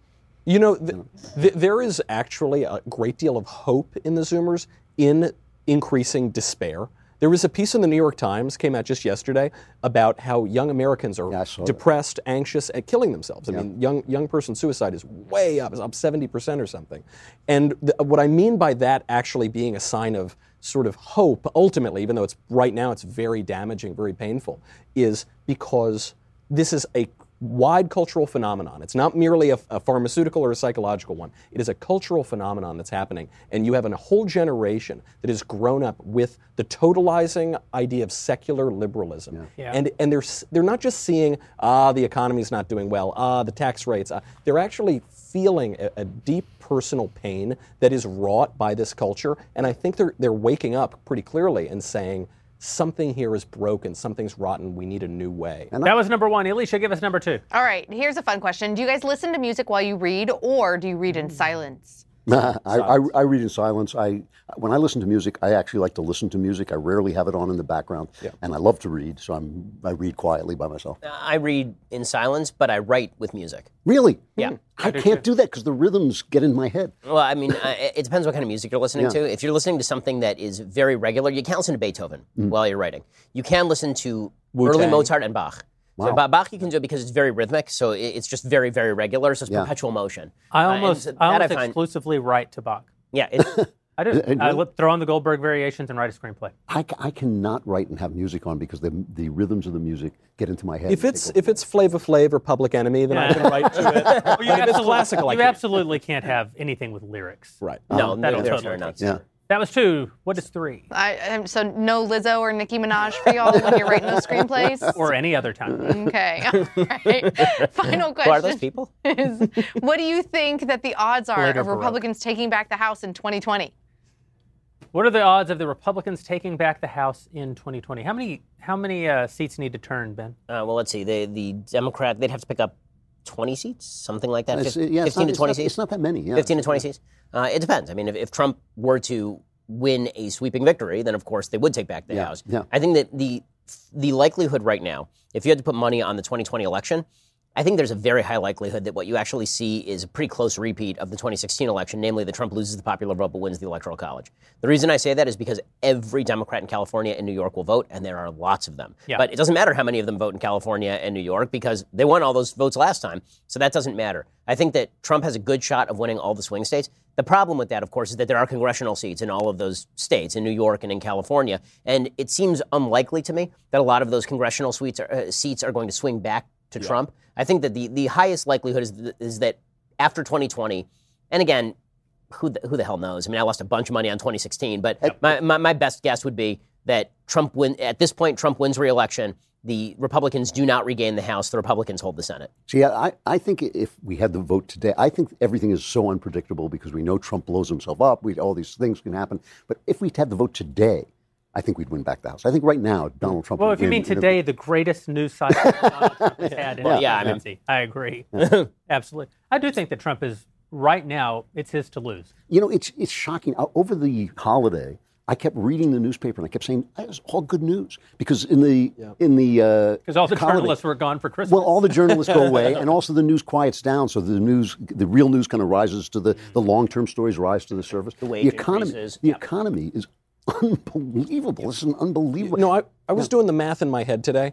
You know, th- th- there is actually a great deal of hope in the Zoomers in increasing despair. There was a piece in the New York Times came out just yesterday about how young Americans are Yeah, saw that. depressed, anxious, and killing themselves. I mean, young young person suicide is way up, is up seventy percent or something. And th- what I mean by that actually being a sign of sort of hope, ultimately, even though it's right now it's very damaging, very painful, is because this is a wide cultural phenomenon. It's not merely a, a pharmaceutical or a psychological one. It is a cultural phenomenon that's happening. And you have a whole generation that has grown up with the totalizing idea of secular liberalism. Yeah. And, and they're, they're not just seeing, ah, the economy's not doing well, ah, the tax rates. Ah. They're actually feeling a, a deep personal pain that is wrought by this culture. And I think they're, they're waking up pretty clearly and saying, something here is broken, something's rotten, we need a new way. That was number one. Elisha, give us number two. All right, here's a fun question. Do you guys listen to music while you read, or do you read in mm. silence? I, I, I read in silence. I when I listen to music, I actually like to listen to music. I rarely have it on in the background, and I love to read, so I'm I read quietly by myself. I read in silence, but I write with music. Really? Yeah. I can't do that because the rhythms get in my head. Well, I mean, I, it depends what kind of music you're listening Yeah. to. If you're listening to something that is very regular, you can't listen to Beethoven Mm. while you're writing. You can listen to early Wu-Tang. Mozart and Bach. So Ba- Bach you can do it because it's very rhythmic, so it's just very, very regular. So it's Yeah. perpetual motion. I Uh, and almost, I almost find- exclusively write to Bach. yeah. It, I do. And I really? throw on the Goldberg variations and write a screenplay. I, I cannot write and have music on because the the rhythms of the music get into my head. If it's take if it's Flava Flav or Public Enemy, then I can write to it. But if it's classical, I you can't. absolutely can't have anything with lyrics. Right. no, that'll they're, totally they're not. yeah. That was two. What is three? I, um, so no Lizzo or Nicki Minaj for y'all when you're writing those screenplays. Or any other time. Okay. All right. Final Who are those question people? is: What do you think that the odds are Later, of Baroque. Republicans taking back the House in 2020? What are the odds of the Republicans taking back the House in 2020? How many how many uh, seats need to turn, Ben? Uh, well, let's see. The the Democrat they'd have to pick up 20 seats, something like that. It's- Fif- yeah, 15 not- to 20 it's not, seats. It's not that many. Yeah. 15 to 20 seats. Uh, it depends. I mean, if, if Trump were to win a sweeping victory, then of course they would take back the Yeah, House. yeah. I think that the the likelihood right now, if you had to put money on the 2020 election, I think there's a very high likelihood that what you actually see is a pretty close repeat of the 2016 election, namely that Trump loses the popular vote but wins the Electoral College. The reason I say that is because every Democrat in California and New York will vote, and there are lots of them. Yeah. But it doesn't matter how many of them vote in California and New York because they won all those votes last time, so that doesn't matter. I think that Trump has a good shot of winning all the swing states. The problem with that, of course, is that there are congressional seats in all of those states, in New York and in California, and it seems unlikely to me that a lot of those congressional suites are, uh, seats are going to swing back to Trump. I think that the, the highest likelihood is, th- is that after 2020, and again, who the, who the hell knows? I mean, I lost a bunch of money on 2016, but my, my, my best guess would be that Trump win at this point. Trump wins re-election. The Republicans do not regain the House. The Republicans hold the Senate. See, I, I think if we had the vote today, I think everything is so unpredictable because we know Trump blows himself up. We, all these things can happen. But if we had the vote today, I think we'd win back the House. I think right now Donald Trump. Well, would if you win mean in a- today, the greatest news cycle Donald Trump has had in Well, his yeah, I mean- presidency. I agree. Absolutely. I do think that Trump is right now. It's his to lose. You know, it's it's shocking. Uh, Over the holiday, I kept reading the newspaper and I kept saying it was all good news because in the in the Because all the holiday- journalists were gone for Christmas. Well, all the journalists go away, and also the news quiets down. So the news, the real news, kind of rises to the the long term stories rise to the surface. The wage economy, increases. the economy is unbelievable. This is an unbelievable. No, I, I was doing the math in my head today.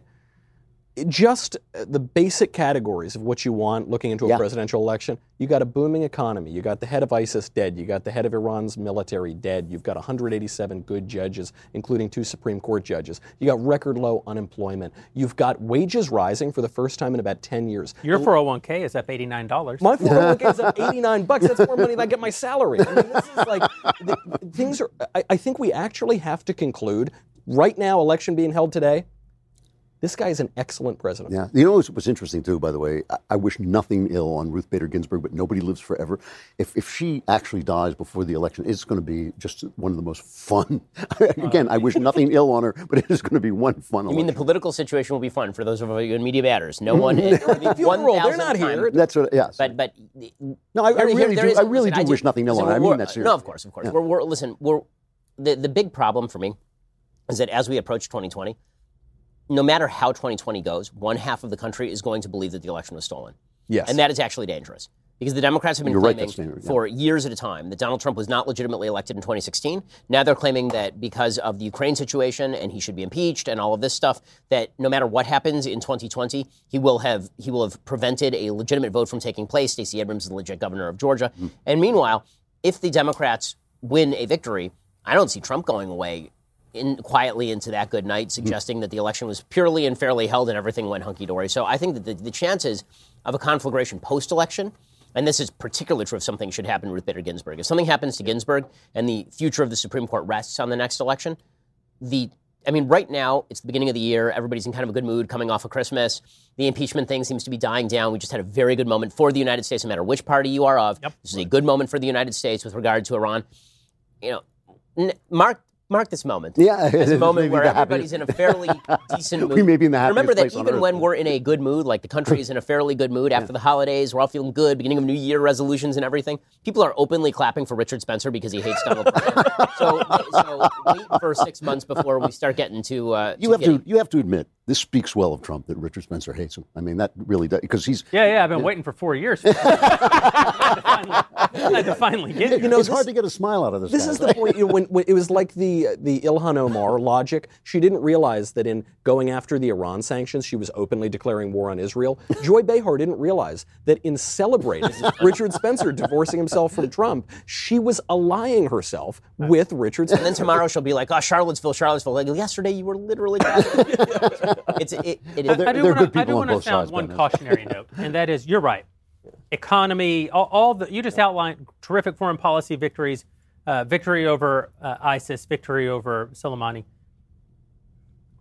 It- Just uh, the basic categories of what you want looking into a Yeah. presidential election. You got a booming economy. You got the head of ISIS dead. You got the head of Iran's military dead. You've got 187 good judges, including two Supreme Court judges. You got record low unemployment. You've got wages rising for the first time in about 10 years. Your 401k is up eighty-nine dollars. My 401k is up 89 bucks. That's more money than I get my salary. I mean, this is like the, things are. I, I think we actually have to conclude right now, election being held today. This guy is an excellent president. Yeah, you know what's, what's interesting too, by the way. I, I wish nothing ill on Ruth Bader Ginsburg, but nobody lives forever. If if she actually dies before the election, it's going to be just one of the most fun. Again, I wish nothing ill on her, but it is going to be one fun. I mean, the political situation will be fun for those of you in media matters. No one. it will be they're 1,000 not time. here. That's what. Yes. But but no, I, I There- here- really there do. is- I really listen, do wish nothing ill on her. I mean we're- that seriously. No, of course, of course. We're, we're listen. We're the the big problem for me is that as we approach 2020, no matter how 2020 goes, one half of the country is going to believe that the election was stolen, Yes. and that is actually dangerous. Because the Democrats have been You're claiming dangerous, yeah. for years at a time that Donald Trump was not legitimately elected in 2016. Now they're claiming that because of the Ukraine situation and he should be impeached and all of this stuff, that no matter what happens in 2020, he will have he will have prevented a legitimate vote from taking place. Stacey Abrams is the legit governor of Georgia. Mm-hmm. And meanwhile, if the Democrats win a victory, I don't see Trump going away in, quietly into that good night, mm. suggesting that the election was purely and fairly held and everything went hunky dory. So I think that the, the chances of a conflagration post election, and this is particularly true if something should happen to Ruth Bader Ginsburg, if something happens to Ginsburg and the future of the Supreme Court rests on the next election, the I mean, right now, it's the beginning of the year. Everybody's in kind of a good mood coming off of Christmas. The impeachment thing seems to be dying down. We just had a very good moment for the United States, no matter which party you are of. Yep. This is a good moment for the United States with regard to Iran. You know, mark mark this moment. Yeah, as it a moment maybe where the everybody's in a fairly decent mood. We may be in the Remember that place even when we're in a good mood, like the country is in a fairly good mood after the holidays, we're all feeling good, beginning of New Year resolutions and everything. People are openly clapping for Richard Spencer because he hates Donald Trump. so, so wait for six months before we start getting to. Uh, you have getting- to. You have to admit this speaks well of Trump that Richard Spencer hates him. I mean, that really does because he's. Yeah, yeah. I've been waiting for four years. I had to finally get You know, it's this- hard to get a smile out of this. This guy. is the point. You know, when, when it was like the the Ilhan Omar logic. She didn't realize that in going after the Iran sanctions, she was openly declaring war on Israel. Joy Behar didn't realize that in celebrating Richard Spencer divorcing himself from Trump, she was allying herself with Richard And then tomorrow she'll be like, "Oh, Charlottesville, Charlottesville." Like yesterday, you were literally. it's it, it is. they're- I do they're wanna- good I do on want to both sound sides, one Ben. cautionary note, and that is, you're right. Economy, all, all the you just outlined terrific foreign policy victories, uh, victory over uh, ISIS, victory over Soleimani.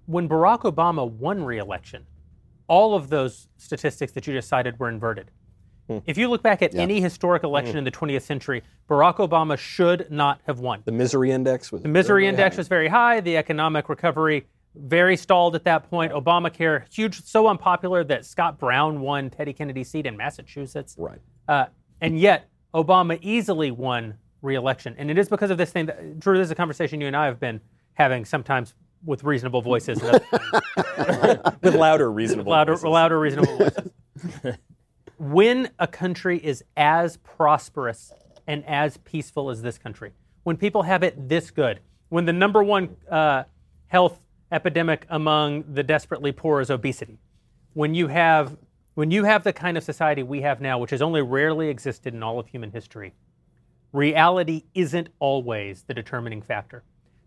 When Barack Obama won re-election, all of those statistics that you just cited were inverted. If you look back at any historic election in the 20th century, Barack Obama should not have won. The misery index was The misery index was very high. The economic recovery very stalled at that point. Obamacare huge, so unpopular that Scott Brown won Teddy Kennedy's seat in Massachusetts. right. Uh, and yet, Obama easily won re-election, and it is because of this thing. That, Drew, this is a conversation you and I have been having sometimes with reasonable voices, and With louder, reasonable. louder, voices. louder, reasonable voices. when a country is as prosperous and as peaceful as this country, when people have it this good, when the number one uh, health epidemic among the desperately poor is obesity, when you have when you have the kind of society we have now, which has only rarely existed in all of human history, reality isn't always the determining factor.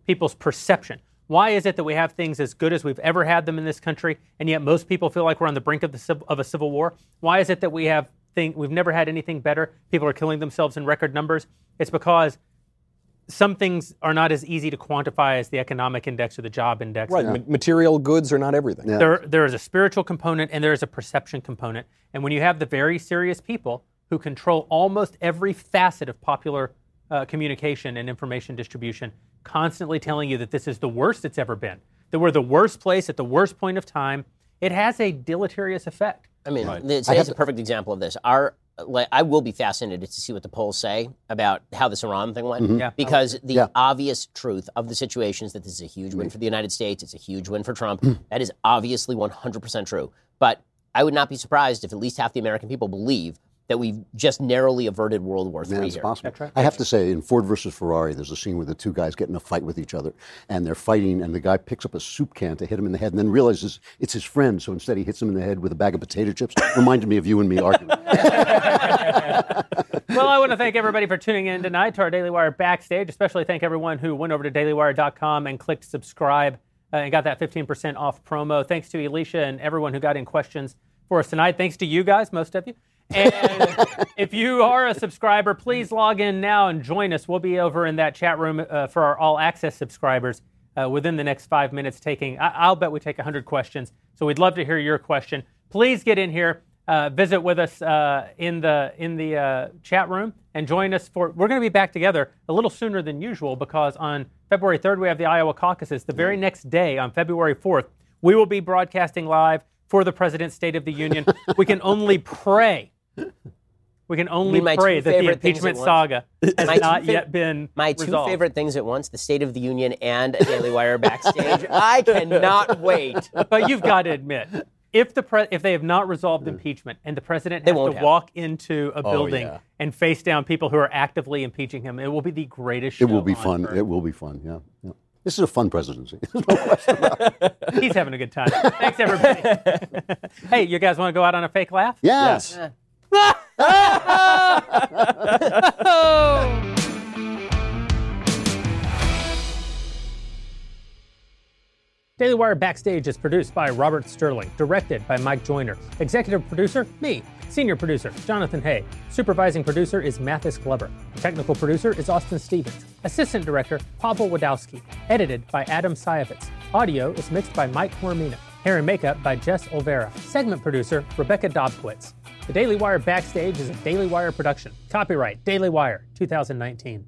People's perception. Why is it that we have things as good as we've ever had them in this country, and yet most people feel like we're on the brink of, the, of a civil war? Why is it that we have thing, we've never had anything better? People are killing themselves in record numbers. It's because some things are not as easy to quantify as the economic index or the job index. Right. ma- Material goods are not everything. Yeah. There, there is a spiritual component and there is a perception component. And when you have the very serious people who control almost every facet of popular uh, communication and information distribution, constantly telling you that this is the worst it's ever been, that we're the worst place at the worst point of time, it has a deleterious effect. I mean, the, today's a perfect example of this. Our, like, I will be fascinated to see what the polls say about how this Iran thing went, mm-hmm. Yeah. because the Yeah. obvious truth of the situation is that this is a huge win mm. for the United States. It's a huge win for Trump. Mm. that is obviously 100% true. But I would not be surprised if at least half the American people believe that we've just narrowly averted World War III Yeah, it's here. possible. I have to say, in Ford versus Ferrari, there's a scene where the two guys get in a fight with each other, and they're fighting, and the guy picks up a soup can to hit him in the head, and then realizes it's his friend, so instead he hits him in the head with a bag of potato chips. Reminded me of you and me arguing. well, I want to thank everybody for tuning in tonight to our Daily Wire backstage. Especially thank everyone who went over to dailywire.com and clicked subscribe uh, and got that 15% off promo. Thanks to Elisha and everyone who got in questions for us tonight. Thanks to you guys, most of you. And if you are a subscriber, please log in now and join us. We'll be over in that chat room uh, for our all access subscribers uh, within the next five minutes. Taking, I- I'll bet we take 100 questions. So we'd love to hear your question. Please get in here uh, visit with us uh, in the in the uh, chat room and join us for. We're going to be back together a little sooner than usual because on February 3rd we have the Iowa caucuses. The very next day, on February 4th, we will be broadcasting live for the President's State of the Union. we can only pray. We can only my pray that the impeachment saga has My not fav- yet been My two resolved. favorite things at once: the State of the Union and a Daily Wire backstage. I cannot wait. but you've got to admit, if the pre- if they have not resolved impeachment and the president has won't to have. walk into a oh, building yeah. and face down people who are actively impeaching him, it will be the greatest. Show. It will be on fun. earth. It will be fun. Yeah. yeah. This is a fun presidency. There's no question about it. He's having a good time. Thanks, everybody. hey, you guys want to go out on a fake laugh? Yes. Daily Wire Backstage is produced by Robert Sterling, directed by Mike Joyner, executive producer, me, senior producer, Jonathan Hay, supervising producer is Mathis Glover, technical producer is Austin Stevens, assistant director, Pavel Wydrzynski, edited by Adam Sayevitz, audio is mixed by Mike Coromina, hair and makeup by Jess Olvera, segment producer, Rebecca Dobkowitz. The Daily Wire Backstage is a Daily Wire production. Copyright Daily Wire 2019.